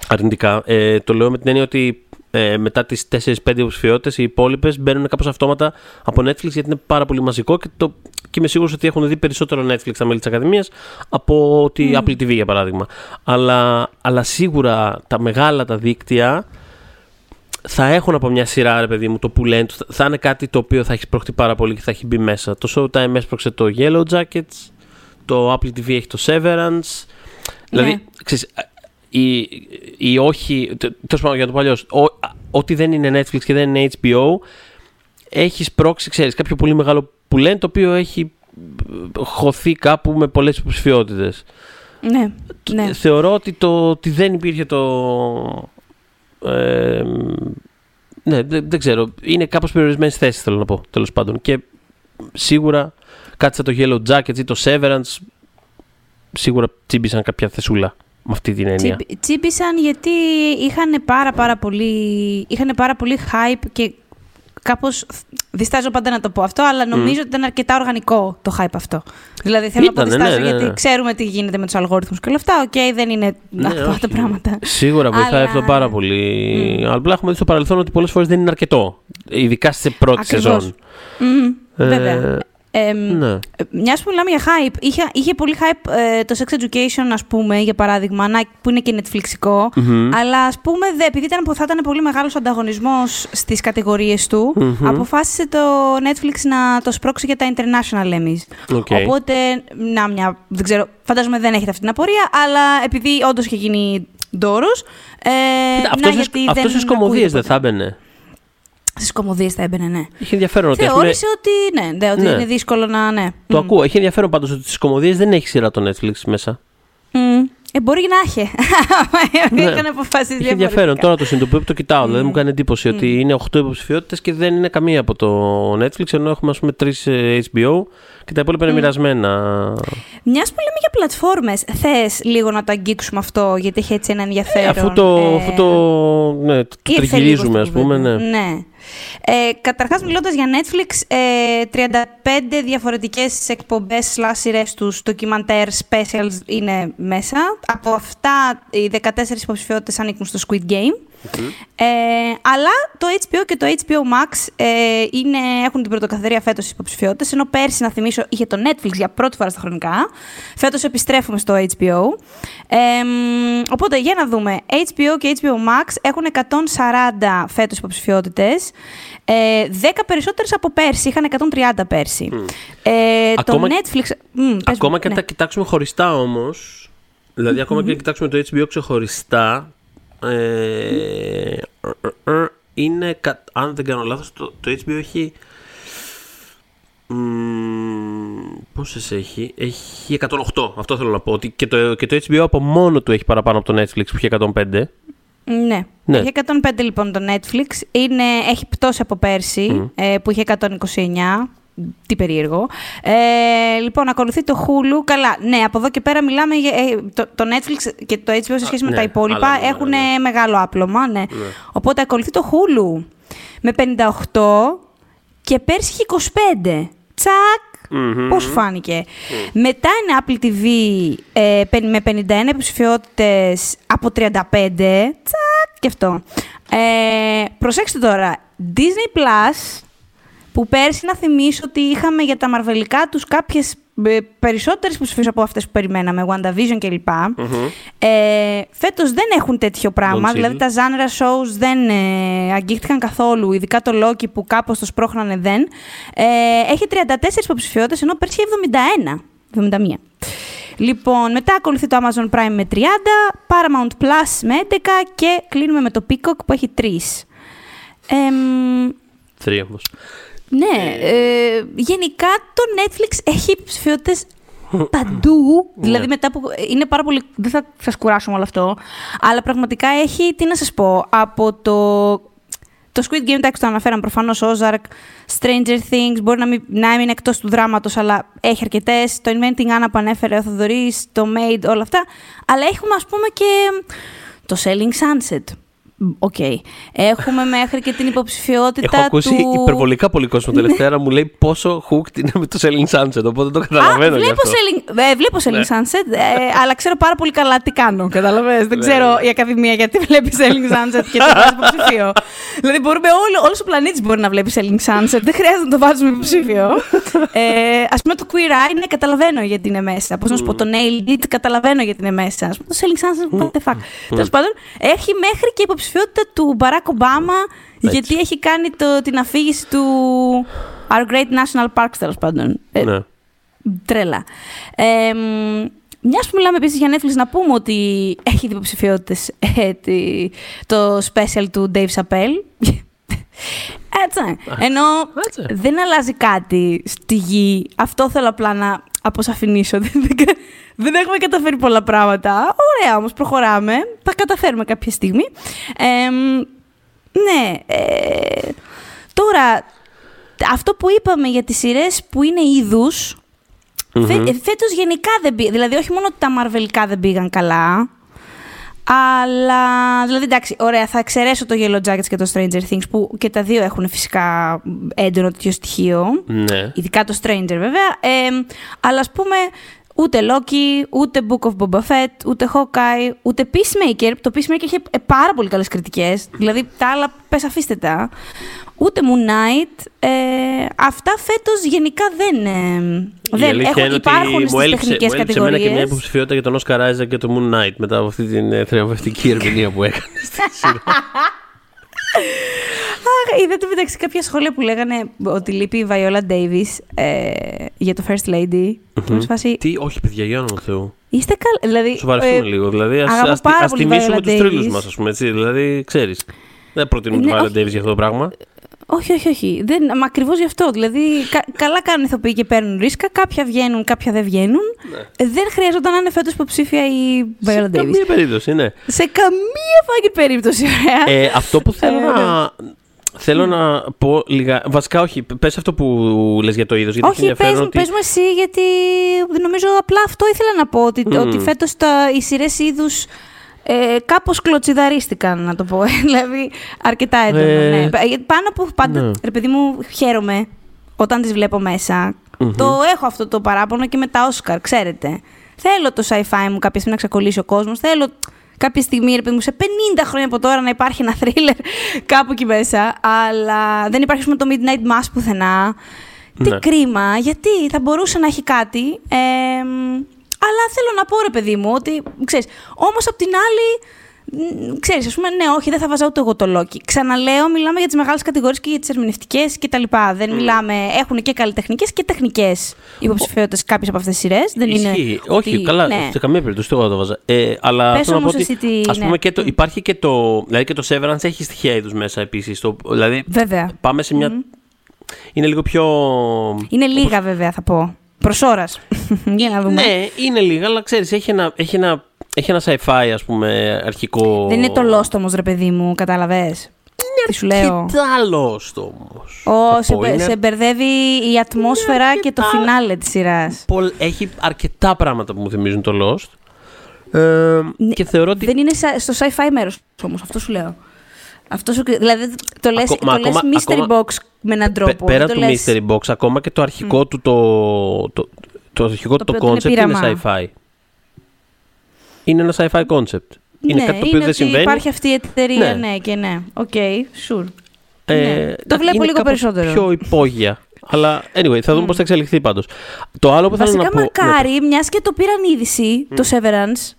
αρνητικά. Ε, το λέω με την έννοια ότι ε, μετά τις 4-5 υποψηφιότητες οι υπόλοιπες μπαίνουν κάπως αυτόματα από Netflix γιατί είναι πάρα πολύ μαζικό και, το, και είμαι σίγουρος ότι έχουν δει περισσότερο Netflix τα μέλη της Ακαδημίας από τη Apple TV για παράδειγμα. Αλλά, αλλά σίγουρα τα μεγάλα τα δίκτυα θα έχουν από μια σειρά, ρε παιδί μου, το που λένε, του. θα είναι κάτι το οποίο θα έχει σπρωχτεί πάρα πολύ και θα έχει μπει μέσα. Το Showtime έσπρωξε το Yellow Jackets, το Apple TV έχει το Severance. Δηλαδή, Ναι. ξέρεις, η, η όχι. τε- Τέλος πάντων, για το παλιό. Ό,τι δεν είναι Netflix και δεν είναι HBO, έχεις σπρώξει, ξέρεις, κάποιο πολύ μεγάλο που λένε το οποίο έχει ε, χωθεί κάπου με πολλές υποψηφιότητες. Ναι, ναι. Θεωρώ ότι, το, ότι δεν υπήρχε το. Ε, ναι, δεν, δεν ξέρω. Είναι κάπως περιορισμένες θέσεις, θέλω να πω, τέλος πάντων. Και σίγουρα κάτι σαν το Yellow Jackets ή το Severance σίγουρα τσίμπησαν κάποια θεσούλα με αυτή την έννοια. Τσίπ- Τσίπησαν γιατί είχαν πάρα, πάρα πολύ, είχαν πάρα πολύ hype και κάπως διστάζω πάντα να το πω αυτό, αλλά νομίζω ότι ήταν αρκετά οργανικό το hype αυτό. Δηλαδή θέλω να πω Ήτανε, διστάζω ναι, ναι, γιατί ναι. ξέρουμε τι γίνεται με τους αλγόριθμους και όλα αυτά. Οκ, δεν είναι Ναι, αυτά όχι. τα πράγματα. Σίγουρα βοηθάει Αλλά- αυτό πάρα πολύ. Αλλά απλά έχουμε δει στο παρελθόν ότι πολλές φορές δεν είναι αρκετό. Ειδικά σε πρώτη Ακριβώς. σεζόν. Μμμ, Ε, βέβαια. Εμ, Ναι. Μιας που μιλάμε για hype, είχε, είχε πολύ hype ε, το Sex Education, ας πούμε, για παράδειγμα, να- που είναι και Netflixικό. Μμμ. Αλλά ας πούμε, δε, επειδή ήταν, που θα ήταν πολύ μεγάλος ανταγωνισμός στις κατηγορίες του, Μμμ. αποφάσισε το Netflix να το σπρώξει για τα International Emmys. OK. Οπότε, να μια, δεν ξέρω, φαντάζομαι δεν έχετε αυτή την απορία, αλλά επειδή όντως είχε γίνει ντόρος, ε, Αυτός να γιατί αυτός δεν στις κωμωδίες ακούγεται δεν θα έμπαινε. Στις κωμωδίες θα έμπαινε, ναι. Είχε ενδιαφέρον ότι. ας πούμε, Θεώρησε ότι, ναι, ναι, ότι Ναι. είναι δύσκολο να, ναι. το Μμ. ακούω. Έχει ενδιαφέρον πάντως ότι στις κωμωδίες δεν έχει σειρά το Netflix μέσα. Μμ. Ε, μπορεί να έχει. Ναι. Είχαν αποφασίσει Έχει ενδιαφέρον. Τώρα το συνειδητοποιώ που το κοιτάω. Δηλαδή μου κάνει εντύπωση Μμ. ότι είναι 8 υποψηφιότητες και δεν είναι καμία από το Netflix. Ενώ έχουμε, ας πούμε, 3 HBO και τα υπόλοιπα είναι μοιρασμένα. Μιας που λέμε για πλατφόρμες, θες λίγο να το αγγίξουμε αυτό, γιατί έχει έτσι ένα ενδιαφέρον. Ε, αφού το, ε, αφού το, ναι, το ήρθε τριγυρίζουμε, λίγο ας στο πούμε. κουβέντα. Ναι. Ναι. Ε, Καταρχάς, μιλώντας για Netflix, ε, 35 διαφορετικές εκπομπές slash σειρές τους, ντοκιμαντέρ, specials είναι μέσα. Από αυτά, οι 14 υποψηφιότητες ανήκουν στο Squid Game. Ε, αλλά το HBO και το HBO Max ε, είναι, έχουν την πρωτοκαθεδρία φέτος στις υποψηφιότητες, ενώ πέρσι, να θυμίσω, είχε το Netflix για πρώτη φορά στα χρονικά. Φέτος επιστρέφουμε στο HBO. Ε, μ, οπότε, για να δούμε. HBO και HBO Max έχουν 140 φέτος υποψηφιότητες. Ε, 10 περισσότερες από πέρσι. Είχαν 130 πέρσι. Ε, Ακόμα- το Netflix... Μ, πες Ακόμα μου, και αν ναι. τα κοιτάξουμε χωριστά όμως. Δηλαδή, ακόμα και αν κοιτάξουμε το HBO ξεχωριστά. Ε, ε, ε, ε, είναι, κα- αν δεν κάνω λάθος, το, το HBO έχει. Μ, πόσες έχει, έχει 108. Αυτό θέλω να πω. Ότι και, το, και το HBO από μόνο του έχει παραπάνω από το Netflix που έχει 105. Ναι. Ναι. Έχει 105 λοιπόν το Netflix. Είναι, έχει πτώσει από πέρσι, ε, που είχε 129. Τι περίεργο. Ε, λοιπόν, ακολουθεί το Hulu. Καλά, ναι, από εδώ και πέρα μιλάμε για. ε, το, το Netflix και το HBO σε σχέση με ναι, τα υπόλοιπα άλλα νούμερα, έχουν ναι. μεγάλο άπλωμα. Ναι. Οπότε ακολουθεί το Hulu με 58 και πέρσι είχε 25. Τσακ! Μμμ. Πώς σου φάνηκε. Μετά είναι Apple TV ε, πεν- με 51 υποψηφιότητες από 35. Τσακ! Και αυτό. Ε, προσέξτε τώρα. Disney Plus, που πέρσι να θυμίσω ότι είχαμε για τα μαρβελικά τους κάποιες ε, περισσότερες υποψηφίες από αυτές που περιμέναμε, WandaVision κλπ. Ε, φέτος δεν έχουν τέτοιο πράγμα, Don't δηλαδή chill. τα genre shows δεν ε, αγγίχτηκαν καθόλου, ειδικά το Loki που κάπως το σπρώχνανε δεν. Ε, έχει 34 υποψηφιότητες, ενώ πέρσι είχε 71. 71. Λοιπόν, μετά ακολουθεί το Amazon Prime με 30, Paramount Plus με 11 και κλείνουμε με το Peacock που έχει 3. εμ, Θρίαμβος. Ναι, ε, γενικά το Netflix έχει ψηφιότητες παντού. δηλαδή μετά που. Είναι πάρα πολύ. Δεν θα σας κουράσω με όλο αυτό. Αλλά πραγματικά έχει. Τι να σας πω. Από το. Το Squid Game, εντάξει, το αναφέραμε προφανώς. Ozark, Stranger Things, μπορεί να μην, να μην είναι εκτός του δράματος, αλλά έχει αρκετές. Το Inventing Anna που ανέφερε ο Θοδωρής, το Maid, όλα αυτά. Αλλά έχουμε, ας πούμε, και το Selling Sunset. OK. Έχουμε μέχρι και την υποψηφιότητα Έχω ακούσει του... υπερβολικά πολύ κόσμο τελευταία να μου λέει πόσο hooked είναι με το Selling Sunset. Οπότε το καταλαβαίνω Α, γι' βλέπω αυτό. Selling, ε, βλέπω Selling Sunset, ε, αλλά ξέρω πάρα πολύ καλά τι κάνω. Καταλαβαίνεις. Δεν Ναι, ξέρω ναι. η Ακαδημία γιατί βλέπει Selling Sunset και το βάζεις υποψήφιο. δηλαδή, μπορούμε όλο, όλος ο πλανήτης μπορεί να βλέπει Selling Sunset. Δεν χρειάζεται να το βάζουμε υποψήφιο. ε, Α πούμε το Queer Eye, ναι, καταλαβαίνω γιατί είναι μέσα. Πώς να σου πω, το Nailed It, καταλαβαίνω γιατί είναι μέσα. Α πούμε το Selling Sunset, what the fuck. Τέλος πάντων, έχει μέχρι και υποψηφιότητα του Barack Obama, γιατί έχει κάνει το, την αφήγηση του Our Great National Parks, τέλος πάντων. Ε, Ναι. Τρέλα. Ε, μ, μιας που μιλάμε επίσης για Netflix, να πούμε ότι έχει υποψηφιότητε το special του Dave Chappelle. Έτσι. Ενώ Έτσι. δεν αλλάζει κάτι στη γη. Αυτό θέλω απλά να, αποσαφηνίσω. Δεν, δεν, δεν έχουμε καταφέρει πολλά πράγματα. Ωραία όμως, προχωράμε. Θα καταφέρουμε κάποια στιγμή. Ε, ναι. Ε, τώρα, αυτό που είπαμε για τις σειρές που είναι είδους, Μμμ. Φε, φέτος γενικά δεν πήγαν. Δηλαδή, όχι μόνο ότι τα μαρβελικά δεν πήγαν καλά, αλλά. Δηλαδή, εντάξει, ωραία, θα εξαιρέσω το Yellow Jackets και το Stranger Things που και τα δύο έχουν φυσικά έντονο τέτοιο στοιχείο. Ναι. Ειδικά το Stranger, βέβαια. Ε, αλλά ας πούμε, ούτε Loki, ούτε Book of Boba Fett, ούτε Hawkeye, ούτε Peacemaker. Το Peacemaker είχε ε, πάρα πολύ καλές κριτικές. Δηλαδή, τα άλλα πες αφήστε τα. Ούτε Moon Knight. Ε, αυτά φέτος γενικά δεν. Ε, Η δεν αλήθεια έχουν, είναι ότι υπάρχουν μου στις έλειψε, τεχνικές μου έλειψε εμένα και μια κατηγορίες. υποψηφιότητα για τον Oscar Isaac και το Moon Knight μετά από αυτή την ε, θριαμβευτική ερμηνεία που έκανες στη σειρά. Αχ, είδατε μεταξύ κάποια σχόλια που λέγανε ότι λείπει η Viola Davis ε, για το First Lady. Και μου φάση, Τι, όχι παιδιά, για όνομα του Θεού. είστε καλά. Δηλαδή, Σοβαρευτούμε ε, λίγο. Δηλαδή, ας, αγαπώ ας, πάρα ας πολύ τιμήσουμε Viola τους τρίλους Davis. μας, ας πούμε, έτσι. Δηλαδή, ξέρεις. Δεν προτείνουμε Ναι, τον Viola όχι. Davis για αυτό το πράγμα. Όχι, όχι, όχι. Δεν, μα ακριβώς γι' αυτό. Δηλαδή, κα- καλά κάνουν οι ηθοποιοί και παίρνουν ρίσκα. Κάποια βγαίνουν, κάποια δεν βγαίνουν. Ε, δεν χρειαζόταν να είναι φέτος υποψήφια η Viola Σε Davis. καμία περίπτωση, ναι. Σε καμία φάγη περίπτωση, ωραία. Ε, αυτό που θέλω Ε, να... Θέλω να πω λίγα. Βασικά, όχι. Πες αυτό που λες για το είδος. Γιατί έχει Όχι, πες, ενδιαφέρον μου- ότι. πες μου εσύ, γιατί νομίζω απλά αυτό ήθελα να πω, ότι, Μμμ. ότι φέτος τα, οι σειρές είδους ε, κάπως κλωτσιδαρίστηκαν, να το πω. δηλαδή, αρκετά έντονα, Ε, ναι. Πα- γιατί Πάνω από πάντα, ναι. ρε παιδί μου, χαίρομαι όταν τις βλέπω μέσα. Μμμ. Το έχω αυτό το παράπονο και με τα Όσκαρ, ξέρετε. Θέλω το sci-fi μου κάποια στιγμή να ξεκολλήσει ο κόσμος. Θέλω κάποια στιγμή, ρε παιδί μου, σε 50 χρόνια από τώρα να υπάρχει ένα θρίλερ κάπου εκεί μέσα. Αλλά δεν υπάρχει, ας πούμε, το Midnight Mass πουθενά. Τι Ναι. κρίμα, γιατί θα μπορούσε να έχει κάτι. Ε, αλλά θέλω να πω, ρε παιδί μου, ότι ξέρεις, όμως απ' την άλλη. μ, Ξέρεις, ας πούμε, ναι, όχι, δεν θα βάζα ούτε εγώ το Loki. Ξαναλέω, μιλάμε για τις μεγάλες κατηγορίες και για τις ερμηνευτικές και τα λοιπά. Δεν μιλάμε, έχουν και καλλιτεχνικές και τεχνικές υποψηφιότητες κάποιες από αυτές τις σειρές. Δεν είναι Ισχύει. ότι- Όχι, καλά. ναι. Σε καμία περίπτωση το εγώ το βάζα. Ε, αλλά Πες θέλω να πω όμως ότι. εσύ τι- ας πούμε ναι. και το, υπάρχει και το. Δηλαδή και το Severance έχει στοιχεία είδους μέσα επίσης. Δηλαδή Βέβαια. πάμε σε μια. Είναι λίγο πιο. Είναι λίγα, βέβαια, θα πω. Προς ώρας. για να δούμε. Ναι, είναι λίγα, αλλά ξέρεις, έχει ένα, έχει ένα, έχει ένα sci-fi, ας πούμε, αρχικό. Δεν είναι το Lost όμως, ρε παιδί μου, κατάλαβες; Τι σου λέω; Και άλλο όμως. Ω, σε, μπε- σε μπερδεύει η ατμόσφαιρα και το αρκετά- φινάλε της σειράς. Έχει αρκετά πράγματα που μου θυμίζουν το Lost. Ε, Ναι, και θεωρώ ότι. Δεν είναι σα- στο sci-fi μέρος όμως, αυτό σου λέω. Αυτό σου, δηλαδή το λες, Ακο- μα το λες ακόμα- mystery ακόμα- box με έναν πε- τρόπο. πέρα δεν του το λες- Mystery Box, ακόμα και το αρχικό του το. το, το αρχικό Το του το οποίο είναι concept είναι πείραμα. sci-fi. Είναι ένα sci-fi concept. Είναι ναι, κάτι το οποίο είναι δεν ότι συμβαίνει. Υπάρχει αυτή η εταιρεία, Ναι. ναι, και ναι. Οκέι, sure. Ε, ναι. Το βλέπω είναι λίγο κάπως περισσότερο. Πιο υπόγεια. Αλλά anyway, θα δούμε πώς θα εξελιχθεί πάντως. Το άλλο που θέλω Βασικά, να πω. ναι, μακάρι, μιας και το πήραν είδηση, το Severance,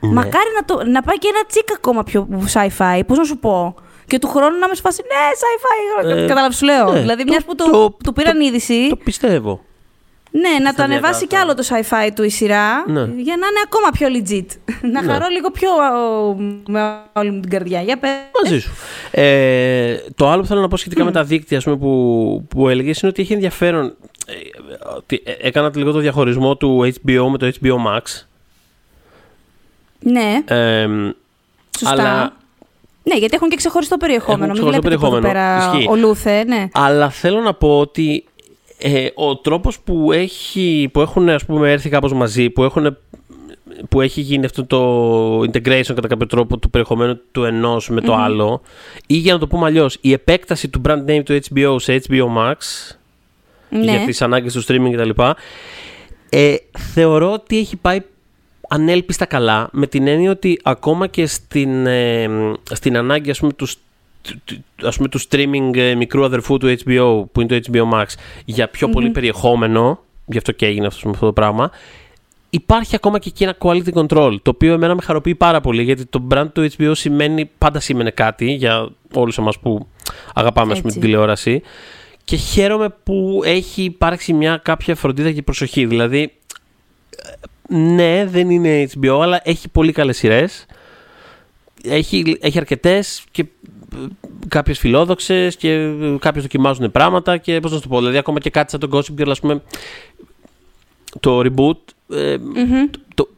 μακάρι να, το, να πάει και ένα τσικ ακόμα πιο sci-fi. Πώς να σου πω. Και του χρόνου να είμαι σε φάση, ναι, sci-fi. Ε, Κατάλαβες, σου λέω. ναι, δηλαδή, το- μιας που το, το- του πήραν το- είδηση, Το πιστεύω. ναι, να το σταδιακά ανεβάσει θα- κι άλλο το sci-fi του η σειρά, Ναι. για να είναι ακόμα πιο legit. να Ναι. χαρώ λίγο πιο ο, με όλη μου την καρδιά. Για πες. Μαζί σου. Ε, το άλλο που θέλω να πω σχετικά με τα δίκτυα ας πούμε, που, που έλεγες είναι ότι έχει ενδιαφέρον. ε, ότι ε, έκανα λίγο το διαχωρισμό του HBO με το HBO Max. Ναι, Ε, σωστά. αλλά, Ναι, γιατί έχουν και ξεχωριστό περιεχόμενο. Έχουν Μην ξεχωριστό βλέπετε από εδώ περιεχόμενο. πέρα Ισχύει. ο Λούθε, ναι. αλλά θέλω να πω ότι ε, ο τρόπος που, έχει, που έχουν ας πούμε, έρθει κάπως μαζί, που, έχουν, που έχει γίνει αυτό το integration κατά κάποιο τρόπο του περιεχομένου του ενός με το άλλο, ή για να το πούμε αλλιώς, η επέκταση του brand name του HBO σε HBO Max, ναι. για τις ανάγκες του streaming κτλ. Ε, θεωρώ ότι έχει πάει ανέλπιστα καλά με την έννοια ότι ακόμα και στην, ε, στην ανάγκη ας πούμε, του, του- του- ας πούμε, του streaming ε, μικρού αδερφού του HBO που είναι το HBO Max για πιο πολύ περιεχόμενο γι' αυτό και έγινε αυτός, αυτό το πράγμα υπάρχει ακόμα και εκεί ένα quality control το οποίο εμένα με χαροποιεί πάρα πολύ γιατί το brand του HBO σημαίνει, πάντα σήμαινε κάτι για όλους εμάς που αγαπάμε ας πούμε, Έτσι. την τηλεόραση και χαίρομαι που έχει υπάρξει μια κάποια φροντίδα και προσοχή. Δηλαδή, ε, ναι, δεν είναι HBO, αλλά έχει πολύ καλές σειρές. Έχει, έχει αρκετές και κάποιες φιλόδοξες και κάποιες δοκιμάζουν πράγματα και πώς να σου το πω. Δηλαδή, ακόμα και κάτι σαν τον Gossip Girl, ας πούμε. το reboot. Ε, το, το,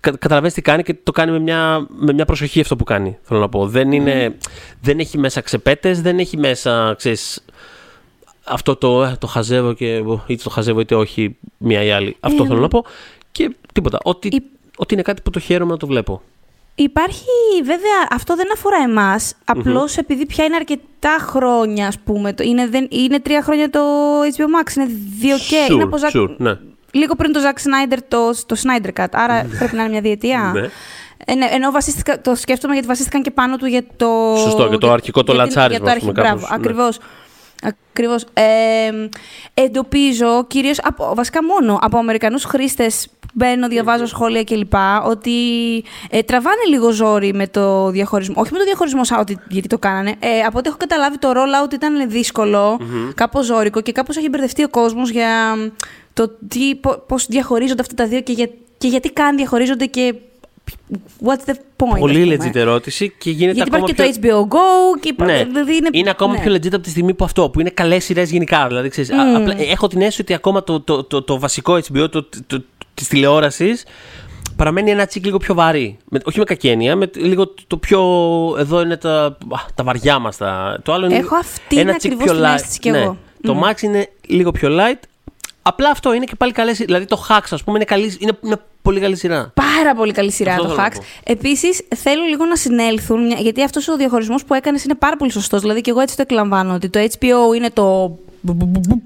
κα, καταλαβαίνεις τι κάνει και το κάνει με μια, με μια προσοχή αυτό που κάνει. Θέλω να πω. Δεν, είναι, δεν έχει μέσα ξεπέτες, δεν έχει μέσα, ξέρεις, αυτό το, ε, το χαζεύω και είτε το χαζεύω είτε όχι μία ή άλλη. Αυτό Ε, θέλω να πω. Και τίποτα. Ότι, η- ότι είναι κάτι που το χαίρομαι να το βλέπω. Υπάρχει, βέβαια, αυτό δεν αφορά εμάς, απλώς επειδή πια είναι αρκετά χρόνια, ας πούμε, το, είναι, δεν, είναι τρία χρόνια το HBO Max, είναι δύο και, Sure, είναι από Zack- sure, ναι. λίγο πριν το Zack Snyder, το, το Snyder Cut, άρα πρέπει να είναι μια διετία. Ναι. Ε, ναι, ενώ βασίστηκα, το σκέφτομαι γιατί βασίστηκαν και πάνω του για το. Σωστό, για το αρχικό το για την- λατσάρισμα, Για ας το πούμε, αρχικό, μπράβο, κάπως, ναι. ακριβώς. Ακριβώς. Ε, εντοπίζω κυρίως, από, βασικά μόνο από Αμερικανούς χρήστες που μπαίνω, διαβάζω σχόλια κλπ. Ότι ε, τραβάνε λίγο ζόρι με το διαχωρισμό. Όχι με το διαχωρισμό σαν ότι γιατί το κάνανε. Ε, από ό,τι έχω καταλάβει το rollout ήταν δύσκολο, κάπως ζώρικο και κάπως έχει μπερδευτεί ο κόσμος για το τι, πο- πώς διαχωρίζονται αυτά τα δύο και, για, και γιατί καν διαχωρίζονται και what's the point. Πολύ ας πούμε. legit ερώτηση και γίνεται Γιατί ακόμα υπάρχει και πιο... το HBO Go και Ναι. δηλαδή είναι, είναι ακόμα ναι. πιο legit από τη στιγμή που αυτό, που είναι καλές σειρές γενικά. Δηλαδή, ξέρεις, α- απλά, ε, έχω την αίσθηση ότι ακόμα το, το, το, το βασικό HBO το, το, της τηλεόρασης παραμένει ένα τσικ λίγο πιο βαρύ. Με, όχι με κακή έννοια, με λίγο το, το πιο. Εδώ είναι τα, α, τα βαριά μας. Το άλλο είναι Έχω αυτή ένα είναι τσικ ακριβώς πιο την light. αίσθηση κι Ναι. εγώ. Το Max είναι λίγο πιο light. Απλά αυτό είναι και πάλι καλές. Δηλαδή το Hacks, ας πούμε, είναι, καλή, είναι μια πολύ καλή σειρά. Πάρα πολύ καλή σειρά Αυτό το θέλω να Hacks. πω. Επίσης, θέλω λίγο να συνέλθουν, μια- γιατί αυτός ο διαχωρισμός που έκανες είναι πάρα πολύ σωστός. Δηλαδή, και εγώ έτσι το εκλαμβάνω. Ότι το HBO είναι το.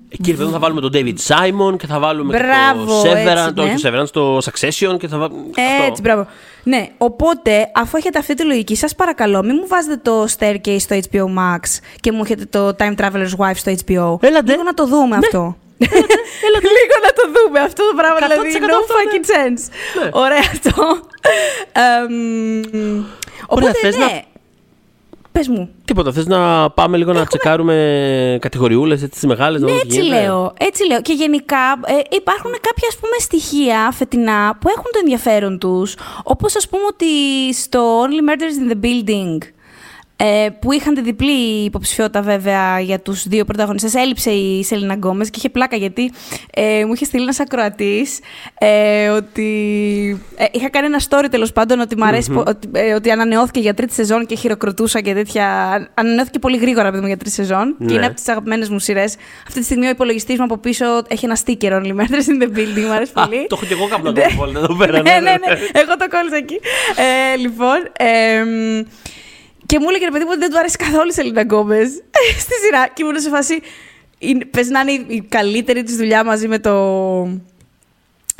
Εκεί εδώ θα βάλουμε τον David Simon και θα βάλουμε Μπράβο, και το Severance, έτσι, το, ναι. το Severance, το Succession και θα βάλουμε. Έτσι, μπράβο. Ναι, οπότε, αφού έχετε αυτή τη λογική, σας παρακαλώ, μην μου βάζετε το Staircase στο HBO Max και μου έχετε το Time Traveler's Wife στο HBO. Έλατε. Λίγο να το δούμε αυτό. Λίγο να το δούμε αυτό το πράγμα. 100% Δηλαδή, no αυτό, fucking sense. Ναι. Ωραία αυτό. Εμ, Οπότε, θες ναι. να- Πες μου. Τίποτα, θες να πάμε λίγο να τσεκάρουμε κατηγοριούλες έτσι τις μεγάλες. να Ναι, δούμε τι έτσι γίνεται; λέω. Έτσι λέω. Και γενικά ε, υπάρχουν κάποια ας πούμε, στοιχεία φετινά που έχουν το ενδιαφέρον τους. Όπως ας πούμε ότι στο Only Murders in the Building ε, που είχαν τη διπλή υποψηφιότητα βέβαια για τους δύο πρωταγωνιστές έλειψε η Selena Gomez και είχε πλάκα γιατί ε, μου είχε στείλει ένας ακροατής ε, ότι ε, είχα κάνει ένα story τέλος πάντων ότι, μ' αρέσει πο- ότι, ε, ότι ανανεώθηκε για τρίτη σεζόν και χειροκροτούσα και τέτοια. Ανανεώθηκε πολύ γρήγορα παιδί μου για τρίτη σεζόν και Ναι. είναι από τις αγαπημένες μου σειρές. Αυτή τη στιγμή ο υπολογιστής μου από πίσω έχει ένα sticker Only Murders in the Building. Μου αρέσει Α, πολύ. το έχω και εγώ κάπου να Ναι. το βάλω εδώ πέρα. ναι, ναι, ναι. Εγώ το κόλλησα εκεί. Ε, λοιπόν. Εμ, και μου έλεγε ρε παιδί μου ότι δεν του αρέσει καθόλου η Selena Gomez στη σειρά. Και ήμουν σε φάση. είναι- Πες να είναι η- η καλύτερη της δουλειά μαζί με το.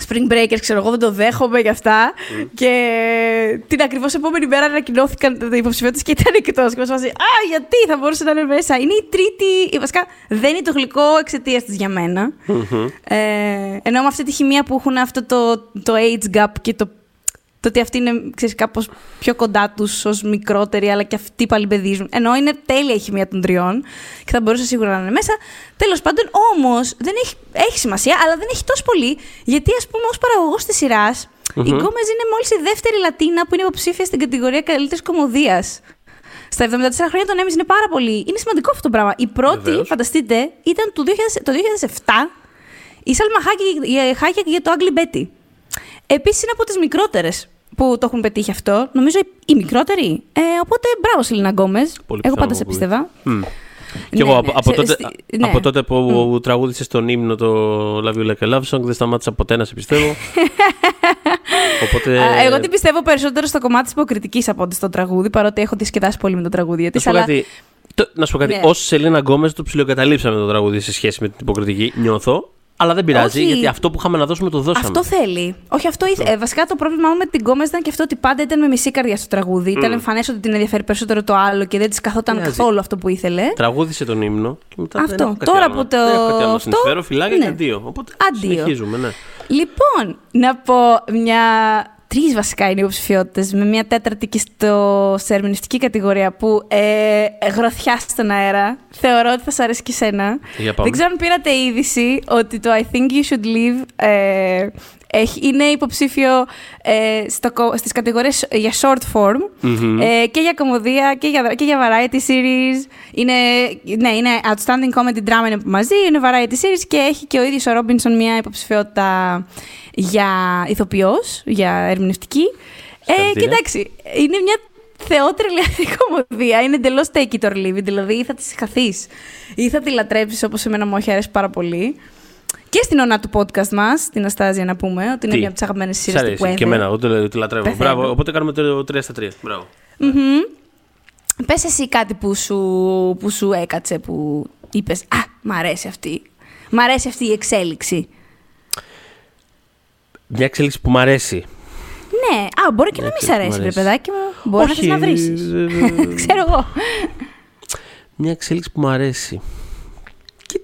Spring Breakers, ξέρω εγώ, δεν το δέχομαι για αυτά. Και την ακριβώς επόμενη μέρα ανακοινώθηκαν τα υποψηφιότητες και ήταν εκτός. Και μας φάση, Α, γιατί θα μπορούσε να είναι μέσα. Είναι η τρίτη. Βασικά δεν είναι το γλυκό εξαιτίας της για μένα. Ε, ενώ με αυτή τη χημεία που έχουν αυτό το, το age gap και το, το ότι αυτοί είναι ξέρεις, κάπως πιο κοντά τους ως μικρότεροι, αλλά και αυτοί πάλι παιδίζουν. Ενώ είναι τέλεια η χημεία των τριών και θα μπορούσε σίγουρα να είναι μέσα. Τέλος πάντων, όμως, δεν έχει, έχει σημασία, αλλά δεν έχει τόσο πολύ, γιατί ας πούμε ως παραγωγός της σειράς η Γκόμεζ είναι μόλις η δεύτερη Λατίνα που είναι υποψήφια στην κατηγορία καλύτερης κωμωδίας. Στα 74 χρόνια των Emmys είναι πάρα πολύ. Είναι σημαντικό αυτό το πράγμα. Η πρώτη, Βεβαίως. φανταστείτε, ήταν το 2000 το 2007 η Σάλμα Χάκη- Χάκεκ για το Ugly Betty. Επίσης είναι από τις μικρότερες που το έχουν πετύχει αυτό. Νομίζω η, η μικρότερη. Ε, οπότε μπράβο, Selena Gomez. Πολύ Εγώ πάντα πιθανό σε που πίστευα. Και Ναι, εγώ από, ναι, από, σε- τότε, στη- ναι. από τότε που τραγούδησε τον ύμνο το Love You Like a Love Song δεν σταμάτησα ποτέ να σε πιστεύω. Οπότε... Α, Εγώ την πιστεύω περισσότερο στο κομμάτι της υποκριτικής από ότι στο τραγούδι, παρότι έχω διασκεδάσει πολύ με το τραγούδι Να τη. σου πω κάτι. Το, να σου πω κάτι. Ναι. Ως Selena Gomez το ψιλοκαταλείψαμε το τραγούδι σε σχέση με την υποκριτική. Νιώθω. Αλλά δεν πειράζει Όχι. γιατί αυτό που είχαμε να δώσουμε το δώσαμε. Αυτό θέλει. Όχι, αυτό ήθε... ε, βασικά το πρόβλημά μου με την Gomez ήταν και αυτό ότι πάντα ήταν με μισή καρδιά στο τραγούδι. Ήταν εμφανές ότι την ενδιαφέρει περισσότερο το άλλο και δεν της καθόταν Πειράζει. καθόλου αυτό που ήθελε. Τραγούδισε τον ύμνο και μετά Αυτό. δεν έχω κάτι Τώρα άλλο. που να- το- Δεν έχω κάτι άλλο να αυτό, συνεισφέρω. Φυλάκια ναι. και αντίο. Οπότε Αντίο. συνεχίζουμε, ναι. Λοιπόν, να πω μια Τρεις βασικά είναι υποψηφιότητες, με μια τέταρτη και στο, σε ερμηνευτική κατηγορία που ε, γροθιά στον αέρα. Θεωρώ ότι θα σα αρέσει και σένα. Για πάμε. Δεν ξέρω αν πήρατε είδηση ότι το I think you should leave ε, έχει, είναι υποψήφιο ε, στο, κο- στις κατηγορίες για short form ε, και για κομμωδία και για, και για variety series. Είναι, ναι, είναι outstanding comedy drama είναι μαζί, είναι variety series και έχει και ο ίδιος ο Ρόμπινσον μια υποψηφιότητα για ηθοποιός, για ερμηνευτική. Ε, Συγχαρητήρια. και εντάξει, είναι μια θεότρελη αυτή η κομμωδία. Είναι εντελώς take it or leave it. Δηλαδή, ή θα της συγχαθεί ή θα τη λατρέψεις όπως εμένα μου έχει αρέσει πάρα πολύ. Και στην ονά του podcast μας, την Αστάζια, να πούμε, ότι είναι Τι; μια από τις αγαπημένες Σ' σειρές του αρέσει Πουέντε. και εμένα, εγώ το, το λατρεύω. Πεθαίνω. Μπράβο, οπότε κάνουμε το 3 στα 3. Μπράβο. Πες εσύ κάτι που σου, που σου έκατσε, που είπες Α, μ' αρέσει αυτή. Μ' αρέσει αυτή η εξέλιξη. Μια εξέλιξη που μου αρέσει. Ναι, α, μπορεί και να Μια μην σ' αρέσει, εξέλιξη που ρε μ' αρέσει. παιδάκι μου. Μπορεί να Όχι, θες να βρεις. ε, ε, Ξέρω εγώ. Μια εξέλιξη που μου αρέσει.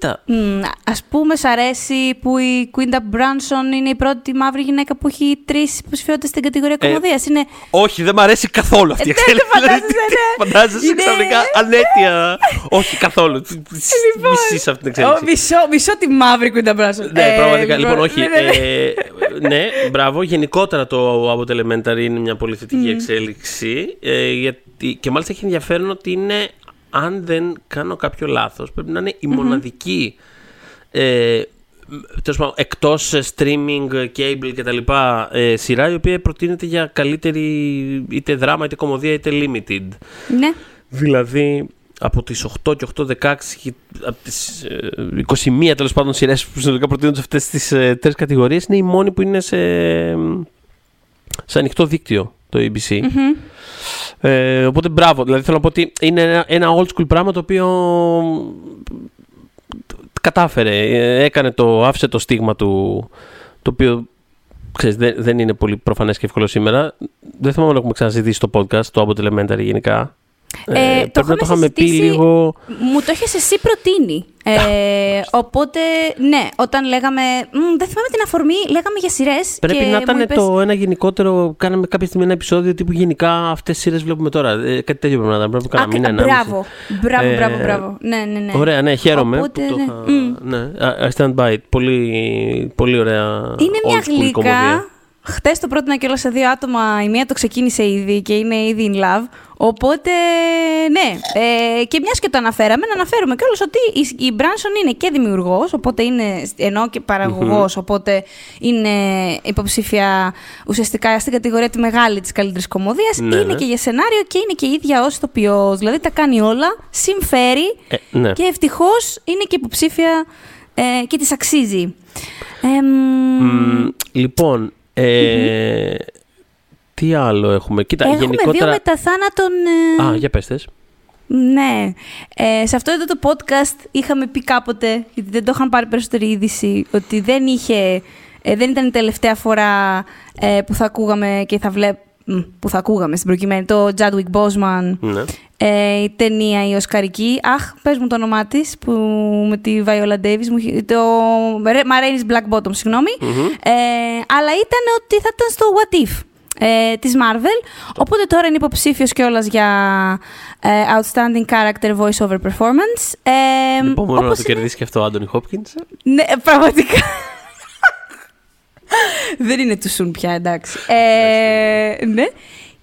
Κοίτα. Μ, ας πούμε, σ' αρέσει που η Quinta Μπράνσον είναι η πρώτη μαύρη γυναίκα που έχει τρεις υποψηφιότητες στην κατηγορία Ε, κομμωδίας. Είναι Όχι, δεν μου αρέσει καθόλου αυτή η Ε, ναι, εξέλιξη. το φαντάζεσαι, ναι. Φαντάζεσαι Είναι- ξαφνικά ανέτεια. Όχι, καθόλου. Μισή αυτή την Ω, εξέλιξη. μισό, μισό τη μαύρη Quinta Μπράνσον. Ναι, πραγματικά. Λοιπόν, όχι. ναι, ναι, ναι. ε, ναι, μπράβο. Γενικότερα το από το Elementary είναι μια πολύ θετική εξέλιξη. ε, γιατί, και μάλιστα έχει ενδιαφέρον ότι είναι, αν δεν κάνω κάποιο λάθος, πρέπει να είναι η μοναδική ε, τέλος πάντων, εκτός ε, streaming, ε, cable και τα λοιπά ε, σειρά η οποία προτείνεται για καλύτερη είτε δράμα είτε κομμωδία είτε limited. Ναι. Δηλαδή από τις 8 και 8-16 και από τις ε, 21 τέλος πάντων σειρές που συνολικά προτείνονται σε αυτές τις ε, τρεις κατηγορίες είναι η μόνη που είναι σε, σε ανοιχτό δίκτυο το ABC. Ε, οπότε μπράβο, δηλαδή θέλω να πω ότι είναι ένα, ένα old school πράγμα το οποίο κατάφερε, ε, έκανε το, άφησε το στίγμα του το οποίο ξέρεις, δεν, δεν είναι πολύ προφανές και εύκολο σήμερα. Δεν θυμάμαι να έχουμε ξαναζητήσει το podcast, το Abbott Elementary γενικά. Ε, το πρέπει να το είχαμε είχαμε πει συζητήσει- λίγο. Μου το έχεις εσύ προτείνει. Ε, οπότε, ναι, όταν λέγαμε. μ, δεν θυμάμαι την αφορμή, λέγαμε για σειρές. Πρέπει να ήταν το ένα γενικότερο. Κάναμε κάποια στιγμή ένα επεισόδιο τύπου γενικά αυτές τις σειρές βλέπουμε τώρα. Ε, κάτι τέτοιο πρέπει να ήταν. Πρέπει να κάναμε μήνα, ενάμιση. Μπράβο, μπράβο, Ε, μπράβο, μπράβο. Ναι, ναι, ναι. Ωραία, ναι, χαίρομαι. Οπότε, που το ναι. είχα- Μμ. ναι. I stand by it. Πολύ, πολύ ωραία. Είναι μια old school κομμωδία. γλυκά. Χθες το πρότεινα κιόλας σε δύο άτομα. Η μία το ξεκίνησε ήδη και είναι ήδη in love. Οπότε, ναι. Ε, και μιας και το αναφέραμε, να αναφέρουμε κιόλας ότι η, η Μπράνσον είναι και δημιουργός, οπότε είναι. ενώ και παραγωγός, οπότε είναι υποψήφια ουσιαστικά στην κατηγορία τη μεγάλη της καλύτερης κομμωδίας. Ναι, είναι ναι. και για σενάριο και είναι και η ίδια ως ηθοποιός. Δηλαδή τα κάνει όλα, συμφέρει Ε, ναι. και ευτυχώς είναι και υποψήφια ε, και της αξίζει. Ε, μ, Μ, λοιπόν, ε, τι άλλο έχουμε; Κοίτα, Έχουμε γενικότερα. δύο μεταθάνατον. ε, Α, για πες τες. Ναι. Ε, σε αυτό εδώ το podcast είχαμε πει κάποτε, γιατί δεν το είχαν πάρει περισσότερη είδηση, ότι δεν είχε. ε, δεν ήταν η τελευταία φορά ε, που θα ακούγαμε και θα βλέπ... μ, που θα ακούγαμε στην προκειμένη το Chadwick Boseman Ναι. ε, η ταινία η Οσκαρική. Αχ, πες μου το όνομά της με τη Viola Davis. Μου, είχε- το Ma Black Bottom, συγγνωμη Ε, αλλά ήταν ότι θα ήταν στο What If ε, της Marvel. Οπότε τώρα είναι υποψήφιος κιόλας για ε, Outstanding Character Voice Over Performance. Ε, Λοιπόν, μόνο να όπως το είναι- κερδίσει και αυτό ο Άντωνι Χόπκινς. Ναι, πραγματικά. Δεν είναι του Σουν πια, εντάξει. Ε, ναι.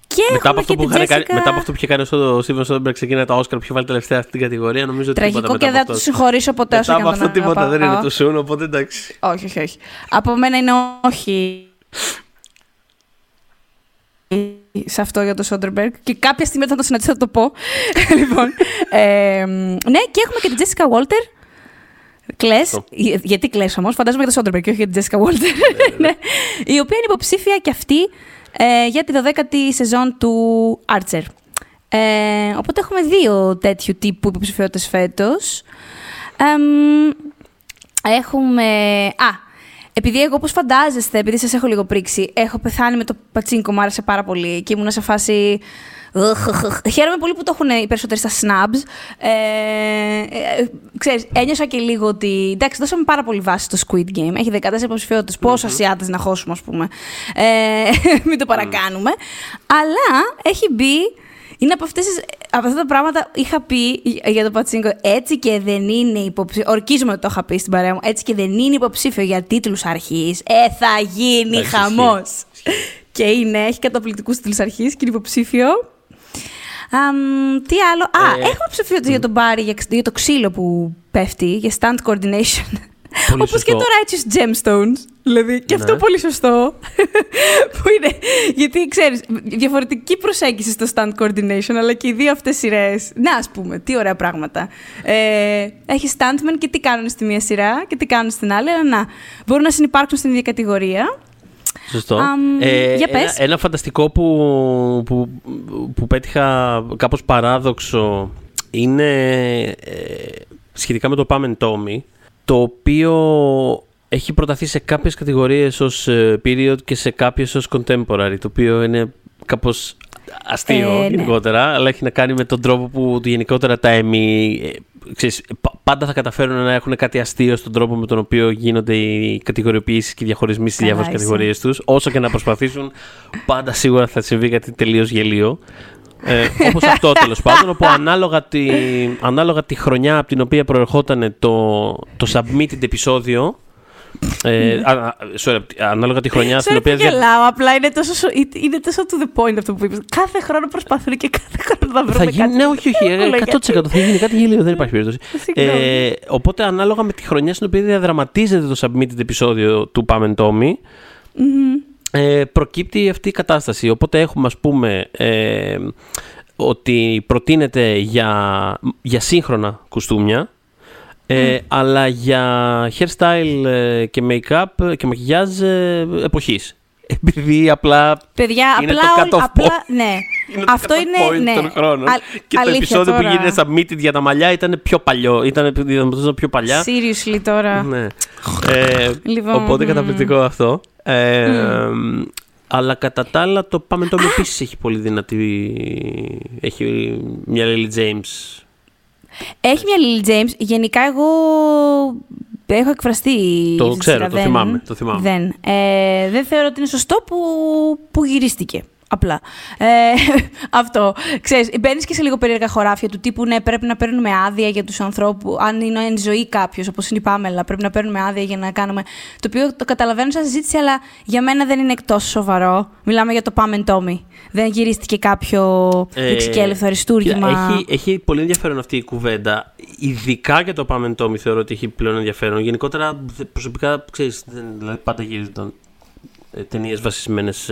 Και Μετά από, έχουμε αυτό και που την είχαν κάνει- Jessica- μετά από αυτό που είχε κάνει ο Steven Soderbergh ξεκίνα τα Oscar που είχε βάλει τελευταία αυτή την κατηγορία, νομίζω ότι Τραγικό τίποτα και μετά δεν από τους αυτό. συγχωρήσω ποτέ όσο Μετά και από να τον αυτό τίποτα αγαπάω. δεν είναι το Σουν, οπότε εντάξει. Όχι, όχι, όχι. Από μένα είναι όχι. Σε αυτό για το Σόντερμπεργκ. Και κάποια στιγμή όταν το συναντήσω θα το πω. λοιπόν. ε, ναι, και έχουμε και την Τζέσικα Βόλτερ. Κλαις. Γιατί κλαις όμως, φαντάζομαι για το Σόντερμπεργκ και όχι για την Τζέσικα Βόλτερ. ναι. Η οποία είναι υποψήφια και αυτή ε, για τη 12η σεζόν του Archer. Ε, οπότε έχουμε δύο τέτοιου τύπου υποψηφιότητες φέτος. Έχουμε. Α, επειδή εγώ, όπως φαντάζεστε, επειδή σας έχω λίγο πρίξει, έχω πεθάνει με το πατσίνκο, μου άρεσε πάρα πολύ και ήμουν σε φάση Χαίρομαι πολύ που το έχουν οι περισσότεροι στα snubs. Ε, ε, ξέρεις, ένιωσα και λίγο ότι. Εντάξει, δώσαμε πάρα πολύ βάση στο Squid Game. Έχει 14 υποψηφιότητες. Πόσα Ασιάτες να χώσουμε, ας πούμε. Ε, μην το παρακάνουμε. Αλλά έχει μπει. Είναι από, αυτές, από αυτά τα πράγματα είχα πει για το Πατσίνκο. Έτσι και δεν είναι υποψήφιο. Ορκίζομαι ότι το είχα πει στην παρέα μου. Έτσι και δεν είναι υποψήφιο για τίτλους αρχής. Ε, θα γίνει χαμός. Και είναι, έχει καταπληκτικούς τίτλους αρχής και είναι υποψήφιο. Um, τι άλλο; Α, ε, έχουμε ψηφίσει για τον Μπάρι, για, για, το ξύλο που πέφτει, για stand coordination. Όπως και το Righteous Gemstones. Δηλαδή, και αυτό ναι. πολύ σωστό. που είναι. Γιατί ξέρεις, διαφορετική προσέγγιση στο stand coordination, αλλά και οι δύο αυτές σειρές. Να, ας πούμε, τι ωραία πράγματα. Ε, έχεις standman και τι κάνουν στη μία σειρά και τι κάνουν στην άλλη. Αλλά να, μπορούν να συνεπάρξουν στην ίδια κατηγορία. Σωστό. ε, για πες. Ένα, φανταστικό που, που, που πέτυχα κάπως παράδοξο είναι ε, σχετικά με το Πάμε Tommy, το οποίο έχει προταθεί σε κάποιες κατηγορίες ως ε, period και σε κάποιες ως contemporary, το οποίο είναι κάπως αστείο ε, ναι. γενικότερα, αλλά έχει να κάνει με τον τρόπο που γενικότερα τα Emmy ξέρεις, πάντα θα καταφέρουν να έχουν κάτι αστείο στον τρόπο με τον οποίο γίνονται οι κατηγοριοποιήσεις και οι διαχωρισμοί στις διάφορες κατηγορίες τους. Όσο και να προσπαθήσουν, πάντα σίγουρα θα συμβεί κάτι τελείως γελίο. Ε, Όπως αυτό τέλος πάντων, όπου ανάλογα τη, ανάλογα τη χρονιά από την οποία προερχόταν το, το submitted επεισόδιο, ε, sorry, ανάλογα τη χρονιά στην οποία. Δεν γελάω, απλά είναι τόσο, είναι τόσο to the point αυτό που είπες. Κάθε χρόνο προσπαθούν και κάθε χρόνο θα βρουν κάτι. Ναι, όχι, όχι. 100% θα γίνει κάτι γελίο, δεν υπάρχει περίπτωση. Ε, οπότε, ανάλογα με τη χρονιά στην οποία διαδραματίζεται το submitted επεισόδιο του Πάμε Tommy, ε, προκύπτει αυτή η κατάσταση. Οπότε έχουμε, ας πούμε, ε, ότι προτείνεται για, για σύγχρονα κουστούμια, ε, αλλά για hairstyle ε, και make-up και μακιγιάζ ε, εποχής. Επειδή απλά Παιδιά, είναι απλά, το cut-off απλά, ναι. είναι Αυτό το είναι ναι. των χρόνων. Α, και το επεισόδιο τώρα. που γίνεται submitted για τα μαλλιά ήταν πιο παλιό. Ήταν, ήταν πιο παλιά. Seriously τώρα. Ναι. ε, λοιπόν, οπότε mm. καταπληκτικό αυτό. Ε, mm. Αλλά κατά τα άλλα το Πάμε το επίση έχει πολύ δυνατή. Έχει μια Lily James έχει μια Lily James. Γενικά εγώ έχω εκφραστεί. Το ξέρω, το θυμάμαι. Το θυμάμαι. Δεν. Ε, δεν θεωρώ ότι είναι σωστό που, που γυρίστηκε. Απλά. Ε, αυτό. Ξέρεις, μπαίνεις και σε λίγο περίεργα χωράφια του τύπου ναι, πρέπει να παίρνουμε άδεια για τους ανθρώπου. Αν είναι εν ζωή κάποιος, όπως είναι η Πάμελα, πρέπει να παίρνουμε άδεια για να κάνουμε. Το οποίο το καταλαβαίνω σαν συζήτηση, αλλά για μένα δεν είναι εκτός σοβαρό. Μιλάμε για το Πάμε Τόμι. Δεν γυρίστηκε κάποιο ε, δεξικέλευθο αριστούργημα. Έχει, έχει πολύ ενδιαφέρον αυτή η κουβέντα. Ειδικά για το Πάμε Τόμι θεωρώ ότι έχει πλέον ενδιαφέρον. Γενικότερα προσωπικά ξέρεις, δηλαδή πάντα γυρίζονταν ε, ταινίες βασισμένες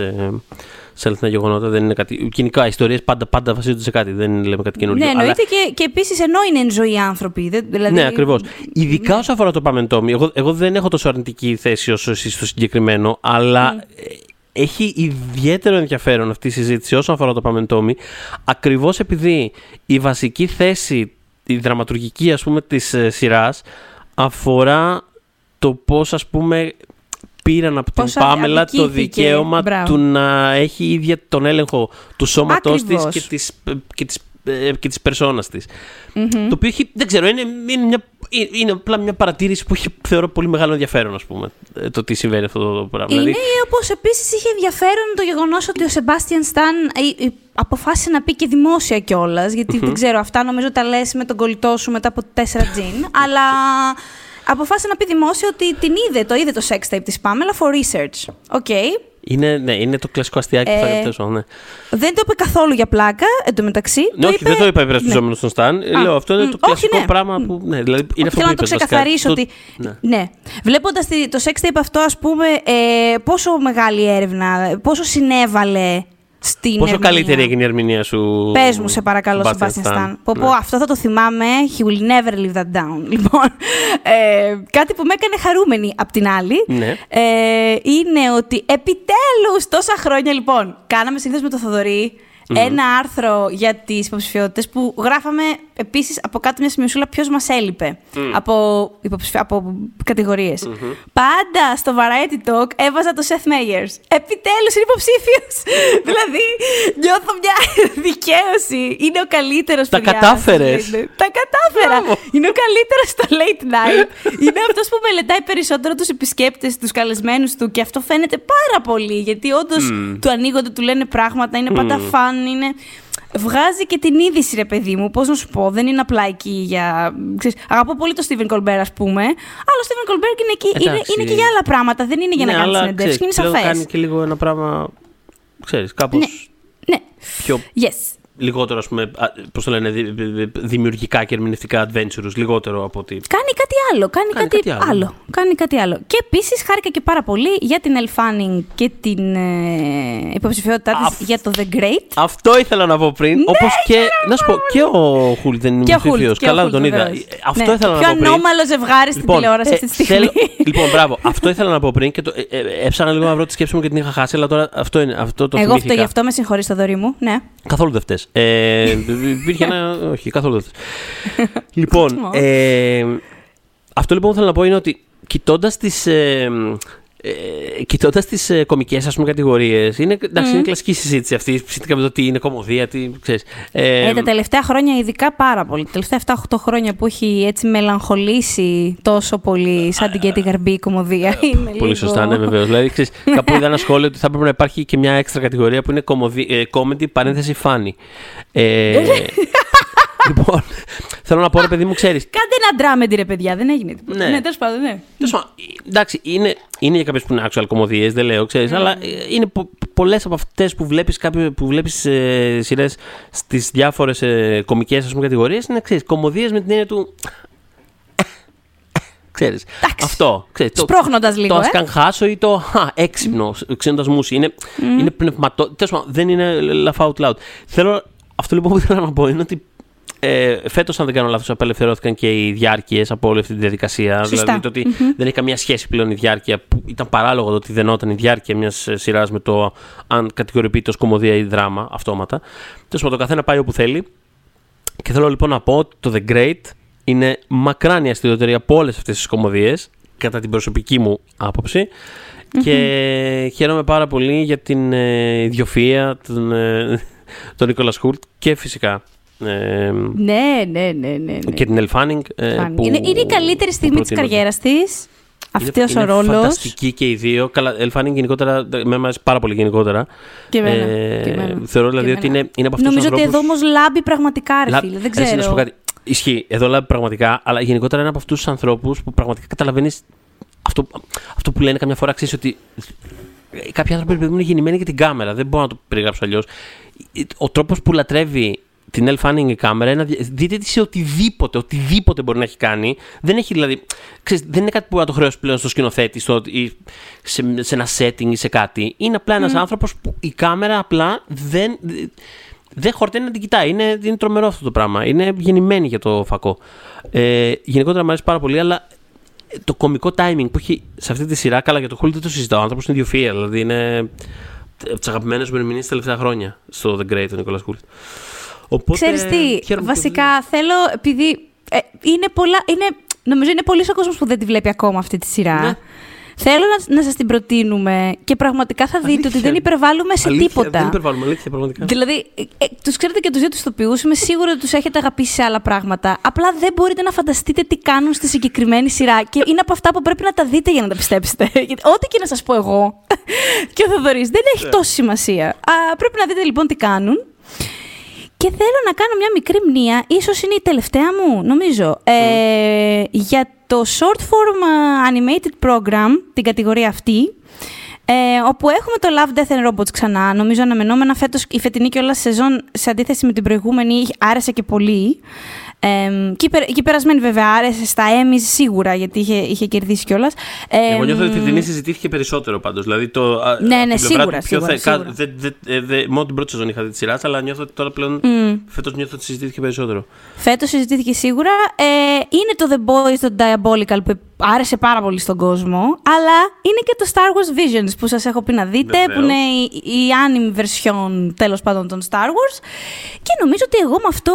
σε αληθινά γεγονότα. Δεν είναι κάτι. Κοινικά, οι ιστορίες πάντα, πάντα βασίζονται σε κάτι. Δεν λέμε κάτι καινούργιο. Ναι, εννοείται αλλά... και, και επίσης ενώ είναι εν ζωή άνθρωποι. Δηλαδή... Ναι, ακριβώς. Ειδικά ναι. όσο αφορά το Πάμε Τόμι, εγώ, εγώ δεν έχω τόσο αρνητική θέση όσο εσύ στο συγκεκριμένο, αλλά mm. έχει ιδιαίτερο ενδιαφέρον αυτή η συζήτηση όσον αφορά το Πάμε Τόμι, ακριβώς επειδή η βασική θέση, η δραματουργική ας πούμε της ε, σειράς αφορά το πώς ας πούμε πήραν από την Πάμελα το δικαίωμα του να έχει ίδια τον έλεγχο του σώματός της και της, και της ε, και της περσόνας της. Το οποίο έχει, δεν ξέρω, είναι, είναι, μια, είναι απλά μια παρατήρηση που έχει θεωρώ πολύ μεγάλο ενδιαφέρον, ας πούμε, ε, το τι συμβαίνει αυτό το πράγμα. Είναι δηλαδή... όπως επίσης είχε ενδιαφέρον το γεγονός ότι ο Σεμπάστιαν Σταν ε, αποφάσισε να πει και δημόσια κιόλας, γιατί δεν ξέρω, αυτά νομίζω τα λες με τον κολλητό σου μετά από τέσσερα τζιν, αλλά αποφάσισε να πει δημόσια ότι την είδε, το είδε το sex tape της Πάμελα for research. Οκέι. Okay. Είναι, ναι, είναι το κλασικό αστειάκι που θα γραφτέσω, ναι. Δεν το είπε καθόλου για πλάκα, εντωμεταξύ. Ναι, το όχι, είπε... δεν το είπα υπερασπιζόμενο ναι. στον Σταν. Λέω, αυτό είναι το κλασικό ναι. πράγμα που. Ναι, δηλαδή είναι αυτό Θέλω να το ξεκαθαρίσω ότι. Ναι. ναι. Βλέποντας το sex tape αυτό, ας πούμε, ε, πόσο μεγάλη έρευνα, πόσο συνέβαλε στην Πόσο ερμηνεία. καλύτερη έγινε η ερμηνεία σου. Πες μου, σε παρακαλώ, Sebastian Stan. Πω, πω, ναι. αυτό θα το θυμάμαι. He will never leave that down. Λοιπόν, ε, κάτι που με έκανε χαρούμενη απ' την άλλη ναι. ε, είναι ότι επιτέλους τόσα χρόνια λοιπόν κάναμε συνήθως με το Θοδωρή ένα άρθρο για τις υποψηφιότητες που γράφαμε επίσης από κάτω μια σημειωσούλα ποιος μας έλειπε από, υποψηφι... από κατηγοριε Πάντα στο Variety Talk έβαζα το Seth Meyers. Επιτέλους είναι υποψήφιος. δηλαδή νιώθω μια δικαίωση. Είναι ο καλύτερος Τα κατάφερες. Τα κατάφερα. Είναι ο καλύτερος στο late night. είναι αυτός που μελετάει περισσότερο τους επισκέπτες, τους καλεσμένους του και αυτό φαίνεται πάρα πολύ. Γιατί όντως του ανοίγονται, του λένε πράγματα, είναι πάντα φαν, είναι. Βγάζει και την είδηση, ρε παιδί μου. Πώς να σου πω, δεν είναι απλά εκεί για. Ξέρεις, αγαπώ πολύ τον Steven Colbert, ας πούμε. Αλλά ο Steven Colbert είναι, εκεί, είναι, είναι και για άλλα πράγματα. Δεν είναι για ναι, να κάνει αλλά, συνεντεύξεις. Είναι ξέρεις, σαφές. κάνει και λίγο ένα πράγμα. Ξέρεις, κάπως Ναι. Ναι. πιο. Yes. Λιγότερο, ας πούμε, πώς το λένε, δη- δη- δη- δημιουργικά και ερμηνευτικά adventurous. Λιγότερο από ότι. Κάνει κάτι άλλο. Κάνει, Κάνει κάτι, κάτι άλλο. άλλο. Κάνει κάτι άλλο. Και επίσης χάρηκα και πάρα πολύ για την Elle Fanning και την ε, υποψηφιότητά της Αφ- για το The Great. Αυτό ήθελα να πω πριν. Όπως και. Να σου πω, και ο Χούλ δεν είναι Και ο Χουλτ, υποψήφιο. και ο Καλά, Χουλτ, τον είδα. βεβαίως. Ε, Αυτό Ναι, ήθελα το να πω πιο πριν. ανώμαλο ζευγάρι στην τηλεόραση αυτή τη στιγμή. θέλω- λοιπόν, μπράβο. Αυτό ήθελα να πω πριν και το, ε, ε, έψανα λίγο να βρω τη σκέψη μου και την είχα χάσει, αλλά τώρα αυτό, είναι, αυτό το Εγώ αυτό θυμήθηκα. γι' αυτό με συγχωρείς το δωρή μου. Ναι. Καθόλου δεν φταίς. Ε, υπήρχε ένα. Όχι, καθόλου δεν φταίς. λοιπόν, ε, αυτό λοιπόν που θέλω να πω είναι ότι κοιτώντας τις. Ε, ε, Κοιτώντας τις ε, κομικές κατηγορίες, είναι, εντάξει, είναι κλασική συζήτηση αυτή σχετικά με το τι είναι κομμωδία, τι ξέρεις. Ε, τα τελευταία χρόνια ειδικά πάρα πολύ. Τα τελευταία 7-8 χρόνια που έχει έτσι μελαγχολήσει τόσο πολύ σαν την Κέτη Γαρμπή η κομμωδία. Είναι Πολύ λίγο- σωστά, ναι, βεβαίως. δηλαδή, ξέρεις, κάπου είδα ένα σχόλιο ότι θα έπρεπε να υπάρχει και μια έξτρα κατηγορία που είναι κομμωδι- ε, comedy παρένθεση funny. Ε, λοιπόν, θέλω να πω, ρε παιδί μου, ξέρεις. Κάντε ένα ντράμεντι ρε παιδιά, δεν έγινε τίποτα. Ναι. Ναι, τέλος πάντων, ναι. Τέλος πάντων, εντάξει, είναι, είναι για κάποιες που είναι actual κομμωδίες, δεν λέω, ξέρεις, Ναι. αλλά ε, είναι πο, πολλές από αυτές που βλέπεις που βλέπεις, ε, σειρές στις διάφορες ε, κομικές κατηγορίες είναι ξέρεις, κομμωδίες με την έννοια του. Ξέρεις, Εντάξει. αυτό. Ξέρεις, το- Σπρώχνοντας λίγο, Το ε. ασκαγχάσω ή το α, έξυπνο, ξένοντα μουσι. Είναι, είναι πνευματό. Τέλος πάντων, δεν είναι laugh out loud. Θέλω, αυτό λοιπόν που ήθελα να πω είναι ότι ε, φέτος, αν δεν κάνω λάθος, απελευθερώθηκαν και οι διάρκειες από όλη αυτή τη διαδικασία. Σωστά. Δηλαδή το ότι δεν έχει καμία σχέση πλέον η διάρκεια. Που ήταν παράλογο το ότι δενόταν η διάρκεια μιας σειράς με το αν κατηγοριοποιείται ω κομμωδία ή δράμα αυτόματα. Τέλος πάντων, το καθένα πάει όπου θέλει. Και θέλω λοιπόν να πω ότι το The Great είναι μακράν η αστυνομία από όλες αυτές τις κομμωδίε, κατά την προσωπική μου άποψη. Και χαίρομαι πάρα πολύ για την ε, ιδιοφυΐα τον, ε, τον Νίκολας Χούλτ και φυσικά ε, Ναι, ναι, ναι, ναι. ναι. και την Ελφάνινγκ. Ε, που- είναι, είναι η καλύτερη που στιγμή της προτείνονται. καριέρας της. Αυτός είναι, ο είναι ρόλος. Φανταστική και οι δύο. Καλά, Ελφάνινγκ γενικότερα με αρέσει πάρα πολύ γενικότερα. Και εμένα. Ε, και εμένα. Θεωρώ δηλαδή Και ότι εμένα. είναι, είναι από αυτούς Νομίζω τους ότι ανθρώπου. εδώ όμως λάμπει πραγματικά, ρε Λα- φίλε. Δεν Ρε, εσύ, να σου πω ξέρω. κάτι. Ισχύει. Εδώ λάμπει πραγματικά, αλλά γενικότερα είναι από αυτούς τους ανθρώπους που πραγματικά καταλαβαίνεις αυτό, αυτό που λένε καμιά φορά. Ξέρεις ότι ε, κάποιοι άνθρωποι επειδή είναι γεννημένοι για την κάμερα. Δεν μπορώ να το περιγράψω αλλιώς. Ο τρόπος που λατρεύει την Elle Fanning η κάμερα είναι να δει- δείτε τη σε οτιδήποτε, οτιδήποτε μπορεί να έχει κάνει. Δεν έχει δηλαδή. Ξέρεις, δεν είναι κάτι που να το χρεώσει πλέον στο σκηνοθέτη στο, ή σε, σε ένα setting ή σε κάτι. Είναι απλά ένας άνθρωπος που η κάμερα απλά δεν. Δεν χορταίνει να την κοιτάει. Είναι, είναι τρομερό αυτό το πράγμα. Είναι γεννημένη για το φακό. Ε, γενικότερα μου αρέσει πάρα πολύ, αλλά το κομικό timing που έχει σε αυτή τη σειρά, καλά για το Χούλ δεν το συζητάω. Ο άνθρωπος είναι ιδιοφυα, δηλαδή είναι από τις αγαπημένες μου ερμηνείες τα τελευταία χρόνια στο The Great, ο Νικόλα Χούλτ. Οπότε, Ξέρεις τι, χαίρομαι που βασικά θέλω, επειδή ε, είναι πολλά, είναι, νομίζω είναι πολλοί ο κόσμος που δεν τη βλέπει ακόμα αυτή τη σειρά. Ναι. Θέλω να, να σας την προτείνουμε και πραγματικά θα δείτε Αλήθεια. ότι δεν υπερβάλλουμε σε αλήθεια, τίποτα. Δεν υπερβάλλουμε, αλήθεια, πραγματικά. Δηλαδή, ε, ε, τους ξέρετε και τους δύο τους ηθοποιούς. Είμαι σίγουρη ότι τους έχετε αγαπήσει σε άλλα πράγματα. Απλά δεν μπορείτε να φανταστείτε τι κάνουν στη συγκεκριμένη σειρά. Και είναι από αυτά που πρέπει να τα δείτε για να τα πιστέψετε. Γιατί ό,τι και να σας πω εγώ και ο Θοδωρής δεν Ναι. έχει τόση σημασία. Α, πρέπει να δείτε λοιπόν τι κάνουν. Και θέλω να κάνω μια μικρή μνήα, ίσως είναι η τελευταία μου, νομίζω, ε, για το short form ε, animated program, την κατηγορία αυτή, ε, όπου έχουμε το Love, Death and Robots ξανά, νομίζω αναμενόμενα φέτος η φετινή και όλα σεζόν σε αντίθεση με την προηγούμενη άρεσε και πολύ. Ε, και, η πε- και η περασμένη βέβαια άρεσε στα Emmys σίγουρα γιατί είχε, είχε κερδίσει κιόλας. Εγώ νιώθω ότι η φετινή συζητήθηκε περισσότερο πάντως. Δηλαδή το, α, Ναι, από ναι, την πλευρά σίγουρα, του ποιο σίγουρα, θα- κα- σίγουρα. δε- δε- ε, δε- μόνο την πρώτη σεζόν είχα δει τη σειρά, αλλά νιώθω ότι τώρα πλέον. Φέτος νιώθω ότι συζητήθηκε περισσότερο. Φέτος συζητήθηκε σίγουρα. Ε, είναι το The Boys, το Diabolical που άρεσε πάρα πολύ στον κόσμο, αλλά είναι και το Star Wars Visions που σας έχω πει να δείτε, Βεβαίως. που είναι η, η anime version τέλος πάντων των Star Wars και νομίζω ότι εγώ με αυτό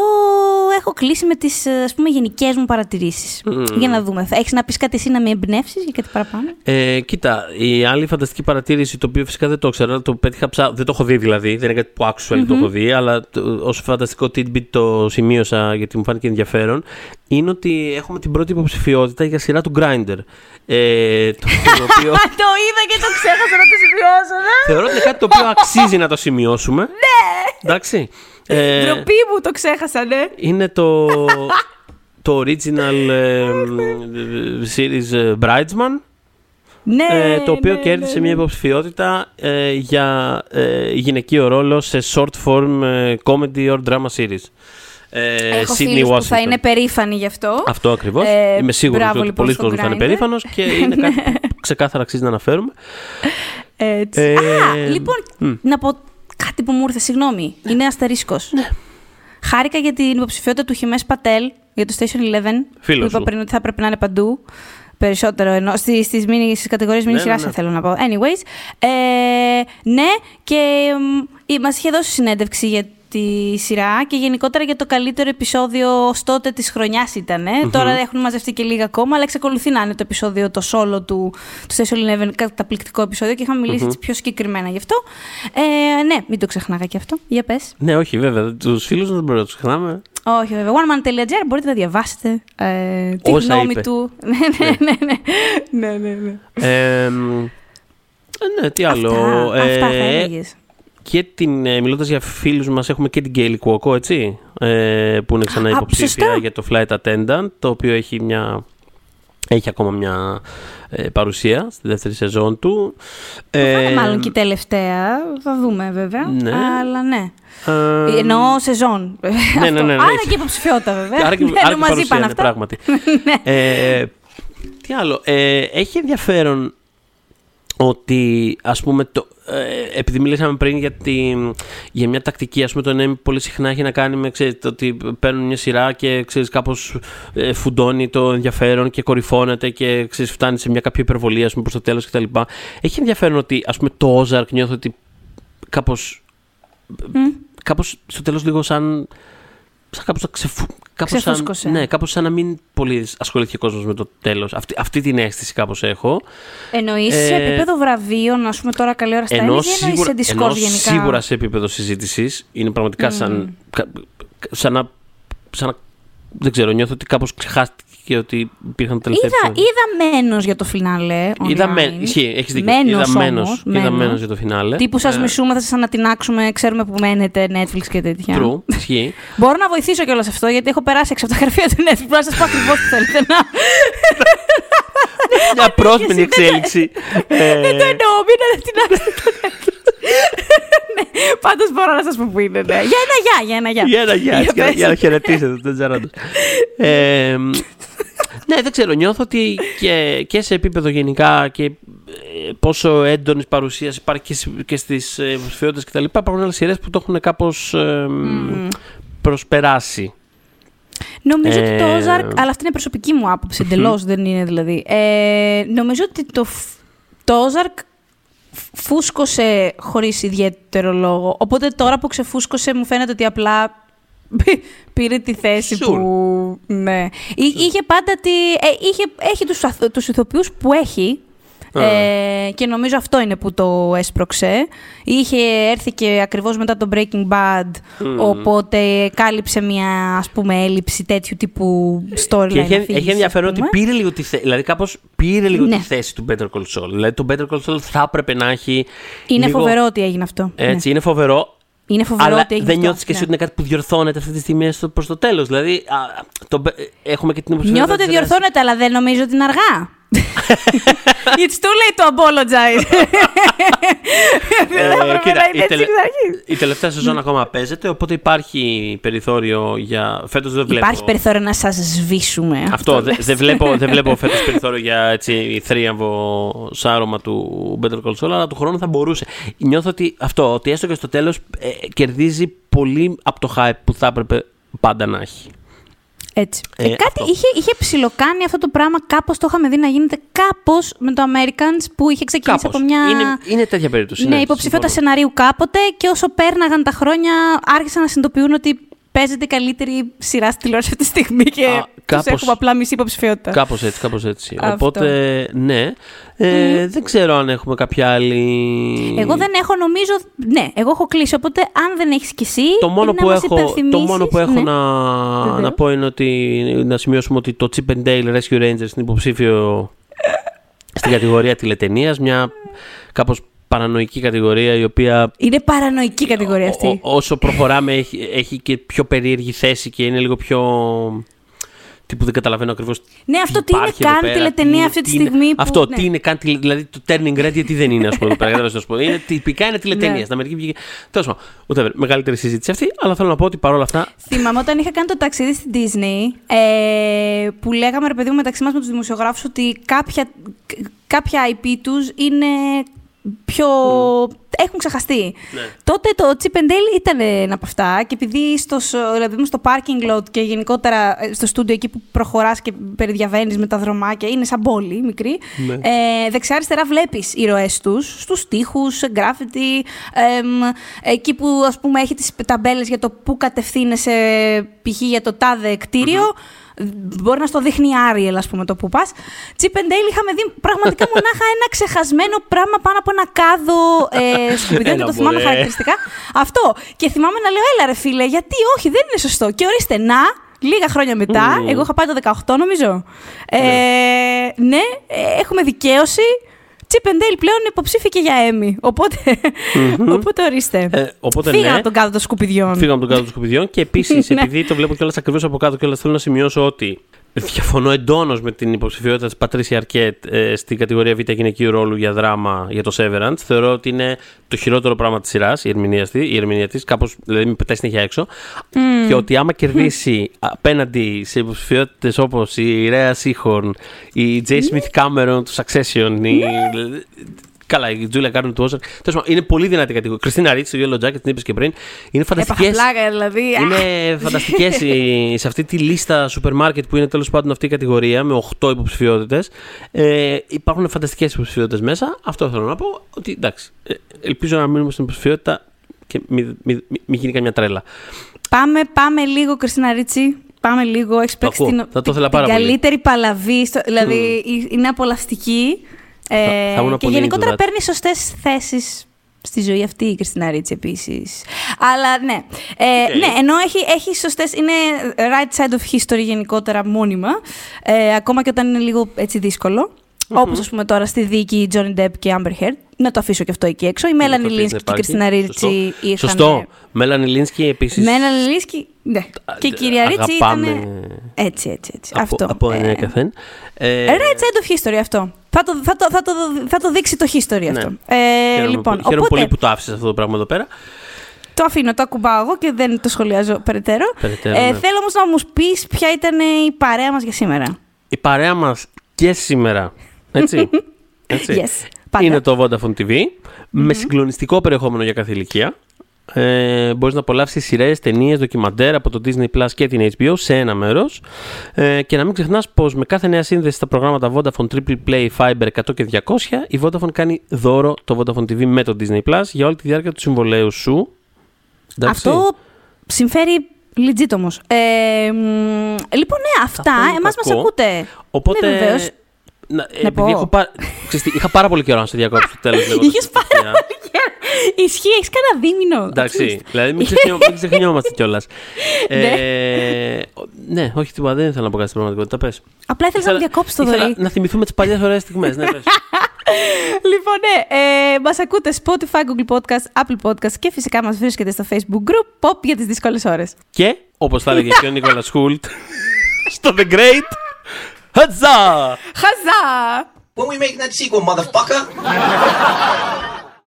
έχω κλείσει με τις ε, ας πούμε γενικές μου παρατηρήσεις. Για να δούμε. Θα έχεις να πεις κάτι εσύ να με εμπνεύσεις για κάτι παραπάνω; Ε, κοίτα, η άλλη φανταστική παρατήρηση, το οποίο φυσικά δεν το ήξερα, το πέτυχα ψά... δεν το έχω δει δηλαδή, δεν είναι κάτι που actually το έχω δει, αλλά το, ως φανταστικό tidbit το σημείωσα γιατί μου φάνηκε ενδιαφέρον, είναι ότι έχουμε την πρώτη υποψηφιότητα για σειρά του Grindr. Ε, το, το οποίο το είδα και το ξέχασα να το σημειώσω, ναι. θεωρώ ότι είναι κάτι το οποίο αξίζει να το σημειώσουμε. Ναι! Εντάξει. Ε, Ντροπή μου το ξέχασα, ναι. είναι το, το original ε, series ε, Bridesman. Ναι, Ε, το οποίο ναι, κέρδισε ναι, μια ναι. υποψηφιότητα ε, για ε, γυναικείο ρόλο σε short form ε, comedy or drama series. Ε, Έχω Sydney φίλους που θα Washington. είναι περήφανοι γι' αυτό. Αυτό ακριβώς. Ε, Είμαι σίγουρο μπράβο, ότι λοιπόν, πολλοί στον κόσμοι θα είναι Grindr. περήφανος και είναι κάτι που ξεκάθαρα αξίζει να αναφέρουμε. Έτσι. Ε, Α, λοιπόν, μ. να πω κάτι που μου ήρθε, συγγνώμη. Είναι αστερίσκος. Ναι. Χάρηκα για την υποψηφιότητα του Χιμές Πατέλ για το Station 11. Φίλος που είπα σου. πριν ότι θα έπρεπε να είναι παντού. Περισσότερο ενώ στις, στις, μίνι, στις κατηγορίες μίνι Ναι, ναι, σειράς ναι. θέλω να πω. Anyways, ε, ναι και μ, μας είχε δώσει συνέντευξη για τη σειρά και γενικότερα για το καλύτερο επεισόδιο ως τότε της χρονιάς ήταν. Τώρα έχουν μαζευτεί και λίγα ακόμα, αλλά εξακολουθεί να είναι το επεισόδιο, το solo του, του Station 11, καταπληκτικό επεισόδιο και είχαμε μιλήσει έτσι πιο συγκεκριμένα γι' αυτό. Ε, ναι, μην το ξεχνάγα και αυτό. Για πες. Ναι, όχι, βέβαια. Τους φίλους δεν μπορούμε να τους ξεχνάμε. Όχι, βέβαια. oneman.gr μπορείτε να διαβάσετε ε, τη Όσα γνώμη είπε. του. ναι, ναι, ναι, ναι. ναι, ναι, ναι. Ε, ε, ναι, τι άλλο. Αυτά, αυτά θα Ε, έλεγες. Και την, ε, μιλώντας για φίλους μας, έχουμε και την Γκέιλι Κουόκο, έτσι, ε, που είναι ξανά Α, υποψήφια σωστά. για το Flight Attendant, το οποίο έχει μια... Έχει ακόμα μια ε, παρουσία στη δεύτερη σεζόν του. Θα είναι Ε, μάλλον και η τελευταία. Θα δούμε βέβαια. ναι. Αλλά ναι. ε, Εννοώ σεζόν. ναι, ναι, ναι, ναι. Άρα και υποψηφιότητα βέβαια. Άρα και, Ναι, άρα ενώ και μαζί παρουσία, πάνε ναι, αυτά. πράγματι. ε, τι άλλο. Ε, έχει ενδιαφέρον ότι ας πούμε το, ε, επειδή μιλήσαμε πριν για, τη, για μια τακτική ας πούμε το NM πολύ συχνά έχει να κάνει με ξέρεις, το ότι παίρνουν μια σειρά και ξέρεις, κάπως ε, φουντώνει το ενδιαφέρον και κορυφώνεται και ξέρεις, φτάνει σε μια κάποια υπερβολή ας πούμε, προς το τέλος κτλ. Έχει ενδιαφέρον ότι ας πούμε το Ozark νιώθω ότι κάπως, κάπως στο τέλος λίγο σαν σαν κάπως να ξεφου... κάπως σαν, Ξεφούσκωσε. ναι, κάπως σαν να μην πολύ ασχολήθηκε ο κόσμος με το τέλος. Αυτή, αυτή την αίσθηση κάπως έχω. Εννοείς σε Ε, επίπεδο βραβείων, ας πούμε τώρα καλή ώρα στα Ενώ Emmys, ή εννοείς σίγουρα, σε ενώ Discord γενικά; σίγουρα σε επίπεδο συζήτησης είναι πραγματικά σαν, κα- σαν, να, σαν να. Δεν ξέρω, νιώθω ότι κάπως ξεχάστηκε ότι υπήρχαν τελευταία. Είδα, είδα μένος για το φινάλε. Είδα online. μέ- Ισχύει, έχεις δίκιο. Μένος είδα μένος, όμως, είδα μένος. μένος για το φινάλε. Τύπου σας Ε, μισούμε, θα σας ανατινάξουμε, ξέρουμε που μένετε, Netflix και τέτοια. True, ισχύει. Μπορώ να βοηθήσω κιόλας αυτό, γιατί έχω περάσει έξω από τα γραφεία του Netflix. Μπορώ να σας πω ακριβώς τι θέλετε να... Μια πρόσμενη εξέλιξη. Ε, Δεν το εννοώ, μην ανατινάξετε το Netflix. Ναι, Πάντως μπορώ να σας πω που είναι, ναι. Για ένα γεια, για ένα γεια. Για να γεια, για, πες. για να χαιρετήσετε τον Τζαράντος. Ε, ναι, δεν ξέρω. Νιώθω ότι και, και σε επίπεδο γενικά και ε, πόσο έντονης παρουσίας υπάρχει και, σ- και στις υποψηφιότητε κτλ. Υπάρχουν άλλες σειρές που το έχουν κάπως προσπεράσει. Νομίζω ότι το Ε, Ozark, αλλά αυτή είναι προσωπική μου άποψη, εντελώς δεν είναι δηλαδή. Ε, νομίζω ότι το, φ- το Ozark φ- φούσκωσε χωρίς ιδιαίτερο λόγο. Οπότε τώρα που ξεφούσκωσε μου φαίνεται ότι απλά πή- πήρε τη θέση Sure. που... Ναι. Εί- Είχε πάντα τη... ε, είχε, έχει τους, αθ- τους ηθοποιούς που έχει ε, και νομίζω αυτό είναι που το έσπρωξε. Είχε έρθει και ακριβώς μετά το Breaking Bad, οπότε κάλυψε μια ας πούμε έλλειψη τέτοιου τύπου storyline. Και έχει, αφήγησης, έχει ενδιαφέρον ας ότι πούμε. πήρε λίγο τη θέση. Δηλαδή, κάπως πήρε λίγο Ναι. τη θέση του Better Call Saul. Δηλαδή, το Better Call Saul θα έπρεπε να έχει. Είναι λίγο- φοβερό ότι έγινε αυτό. Έτσι, Ναι. είναι φοβερό. Είναι φοβερό Αλλά ότι έγινε δεν αυτό. νιώθεις και εσύ ναι. ότι είναι κάτι που διορθώνεται αυτή τη στιγμή προς το τέλος. Δηλαδή, α, το, έχουμε και την υποψηφιότητα. Νιώθω ότι της σειράς. διορθώνεται, αλλά δεν νομίζω ότι είναι αργά. It's too late to apologize. Δεν Ε, έπρεπε κοίτα, να η, είναι έτσι τελε- εξ αρχής. η τελευταία σεζόν ακόμα παίζεται, οπότε υπάρχει περιθώριο για. Φέτος δεν βλέπω. Υπάρχει περιθώριο να σας σβήσουμε. Αυτό, δεν δεν βλέπω, δεν βλέπω φέτος περιθώριο για έτσι, θρίαμβο σάρωμα του Better Call Saul, αλλά του χρόνου θα μπορούσε. Νιώθω ότι αυτό, ότι έστω και στο τέλος κερδίζει πολύ από το hype που θα έπρεπε πάντα να έχει. Έτσι. Ε, Ε, κάτι αυτό. είχε, είχε ψιλοκάνει αυτό το πράγμα, κάπως το είχαμε δει να γίνεται κάπως με το Americans που είχε ξεκινήσει Κάπως. από μια... Είναι, είναι τέτοια περίπτωση. ναι, υποψηφιότητα συμφωνώ. σεναρίου κάποτε και όσο πέρναγαν τα χρόνια άρχισαν να συνειδητοποιούν ότι παίζεται η καλύτερη σειρά στη τηλεόραση αυτή τη στιγμή και Α, τους κάπως- έχουμε απλά μισή υποψηφιότητα. Κάπως έτσι, κάπως έτσι. Αυτό. Οπότε, ναι. Ε, Δεν ξέρω αν έχουμε κάποια άλλη... Εγώ δεν έχω, νομίζω. Ναι, εγώ έχω κλείσει. Οπότε, αν δεν έχεις κι εσύ. Το μόνο, να που μας έχω, το υπενθυμίσεις, μόνο που έχω ναι. να, Βεβαίως. να πω είναι ότι να σημειώσουμε ότι το Chip and Dale Rescue Rangers είναι υποψήφιο στην κατηγορία τηλετενίας, μια κάπως παρανοϊκή κατηγορία η οποία Είναι παρανοϊκή κατηγορία αυτή. Ό- όσο προχωράμε έχει, έχει και πιο περίεργη θέση και είναι λίγο πιο... Τι που δεν καταλαβαίνω ακριβώς Ναι, αυτό τι είναι υπάρχει εδώ καν πέρα, τηλετενία τι- αυτή τη τι είναι- στιγμή. που- Αυτό, ναι. τι είναι καν, τηλε- δηλαδή το turning red γιατί δεν είναι, ας πούμε, εδώ πέρα, κατάλαβες τι να σου πω. Είναι, τυπικά είναι τηλετενίας. Ναι. Στην Αμερική βγήκε. Τέλος πάντων, whatever, μεγαλύτερη συζήτηση αυτή, αλλά θέλω να πω ότι παρόλα αυτά. Θυμάμαι όταν είχα κάνει το ταξίδι στην Disney, ε, που λέγαμε ρε παιδί μου μεταξύ μας με τους δημοσιογράφους ότι κάποια, κάποια IP τους είναι πιο... έχουν ξεχαστεί. Ναι. Τότε το Chip and Dale ήταν ένα από αυτά και επειδή στο, σ- δηλαδή μου στο parking lot και γενικότερα ε, στο στούντιο εκεί που προχωράς και περιδιαβαίνεις με τα δρομάκια, είναι σαν πόλη μικρή, Ναι. ε, δεξιά-αριστερά βλέπεις οι ροές τους, στους τοίχους, γκράφιτι, εμ, εκεί που ας πούμε έχει τις ταμπέλες για το πού κατευθύνεσαι π.χ. για το τάδε κτίριο, Μπορεί να στο δείχνει η Άριελ, ας πούμε, το που πας. Chip and Dale είχαμε δει πραγματικά μονάχα ένα ξεχασμένο πράγμα πάνω από ένα κάδο ε, σκουπιδιών και Έλα, το θυμάμαι μωρέ. χαρακτηριστικά. Αυτό. Και θυμάμαι να λέω, έλα ρε φίλε, γιατί όχι, δεν είναι σωστό. Και ορίστε, να, λίγα χρόνια μετά, Μμμ. εγώ είχα πάει το 18 νομίζω. Ε, ναι, ε, έχουμε δικαίωση. Chip and Dale πλέον είναι υποψήφι και για Emmy. Οπότε, οπότε ορίστε. Ε, οπότε Φύγαμε ναι. από τον κάδο των σκουπιδιών. Φύγαμε από τον κάτω των σκουπιδιών και επίσης, Ναι. επειδή το βλέπω κιόλας ακριβώς από κάτω, κιόλα θέλω να σημειώσω ότι διαφωνώ εντόνως με την υποψηφιότητα της Πατρίσια Αρκέτ ε, στην κατηγορία Β γυναικείου ρόλου για δράμα για το Severance. Θεωρώ ότι είναι το χειρότερο πράγμα της σειράς, η ερμηνεία της, η ερμηνεία της, κάπως, δηλαδή με πετάει συνέχεια έξω. Και ότι άμα κερδίσει απέναντι σε υποψηφιότητες όπως η Ρέας Σίχορν, η J. Smith Cameron του Succession, η. Καλά, η Τζούλια Κάρνου του Όζαρ. Τέλος πάντων, είναι πολύ δυνατή κατηγορία. Κριστίνα Ρίτ, το Yellow Jacket, την είπες και πριν. Είναι φανταστικές. Έπαθα πλάκα, δηλαδή. Α, Είναι φανταστικέ σε αυτή τη λίστα σούπερ μάρκετ που είναι τέλος πάντων αυτή η κατηγορία με 8 υποψηφιότητες. Ε, υπάρχουν φανταστικές υποψηφιότητες μέσα. Αυτό θέλω να πω. Ότι εντάξει, ε, ελπίζω να μείνουμε στην υποψηφιότητα και μην μη, μη, μη γίνει καμιά τρέλα. Πάμε, πάμε λίγο, Κριστίνα Ρίτσι. Πάμε λίγο. Έχεις παίξει ακούω. την, Θα το την- ήθελα την πάρα πολύ. καλύτερη παλαβή. στο- δηλαδή είναι απολαυστική. Ε, Θα- θα ήμουν και πολύ γενικότερα into that. παίρνει σωστές θέσεις στη ζωή αυτή η Κριστίνα Ρίτσι επίσης. Αλλά ναι. Ε, Οκέι. Ναι, ενώ έχει, έχει σωστές. Είναι right side of history γενικότερα μόνιμα. Ε, ακόμα και όταν είναι λίγο έτσι δύσκολο. Όπως ας πούμε τώρα στη δίκη Johnny Depp και Amber Heard. Να το αφήσω και αυτό εκεί έξω. Η Melanie αφήσεις να Lynskey και η υπάρχει. Κριστίνα Ρίτσι είχαν. Σωστό. Melanie Lynskey επίσης. Melanie Lynskey, ναι. Και η κυρία Ρίτσι ήταν. Αγαπάμε Έτσι, έτσι, έτσι. από, αυτό. από Ε, ένα καθέν. Ε, Right side of history αυτό. Θα το, θα το, θα το, θα το δείξει το history αυτό. Ε, Ναι. χαίρομαι λοιπόν, πολύ- χαίρομαι οπότε πολύ που το άφησες αυτό το πράγμα εδώ πέρα. το αφήνω, το ακουμπάω εγώ και δεν το σχολιάζω περαιτέρω. Περαιτέρω, ε, ναι. Θέλω όμως να μου πεις ποια ήταν η παρέα μας για σήμερα. Η παρέα μας και σήμερα. Έτσι. έτσι. Yes, πάντα. Είναι το Vodafone TV με συγκλονιστικό περιεχόμενο για κάθε ηλικία. Ε, μπορείς να απολαύσεις σειρές, ταινίες, ντοκιμαντέρ από το Disney Plus και την HBO σε ένα μέρος ε, και να μην ξεχνάς πως με κάθε νέα σύνδεση στα προγράμματα Vodafone Triple Play Fiber 100 και 200 η Vodafone κάνει δώρο το Vodafone TV με το Disney Plus για όλη τη διάρκεια του συμβολέου σου. Εντάξει. Αυτό συμφέρει legit όμως. Ε, μ, λοιπόν, ναι, αυτά. Αυτό είναι Εμάς μας κακό. ακούτε. Οπότε. Ναι, βεβαίως. Να, ε, Να επειδή πω. έχω πά- ξέρεις τι, είχα πάρα πολύ καιρό να σε διακόψω στο τέλος. Είχες πάρα πολύ καιρό. Ισχύει, έχεις κανένα δίμηνο. Εντάξει, δηλαδή μην, ξεχνιό, μην ξεχνιόμαστε κιόλας. Ναι. ε, ο- ναι, όχι τίποτα, δεν ήθελα να πω κάτι στην πραγματικότητα. Πες. Απλά ήθελες να μου διακόψεις το ήθελα δωρή. να θυμηθούμε τις παλιές ωραίες στιγμές. Ναι, πες. Λοιπόν, ναι, ε, μας ακούτε Spotify, Google Podcast, Apple Podcast και φυσικά μας βρίσκεται στο Facebook group Pop για τις δύσκολες ώρες. και όπως θα έλεγε και ο Νίκολα Χούλτ στο The Great. Huzzah! Huzzah! When we make that sequel, motherfucker!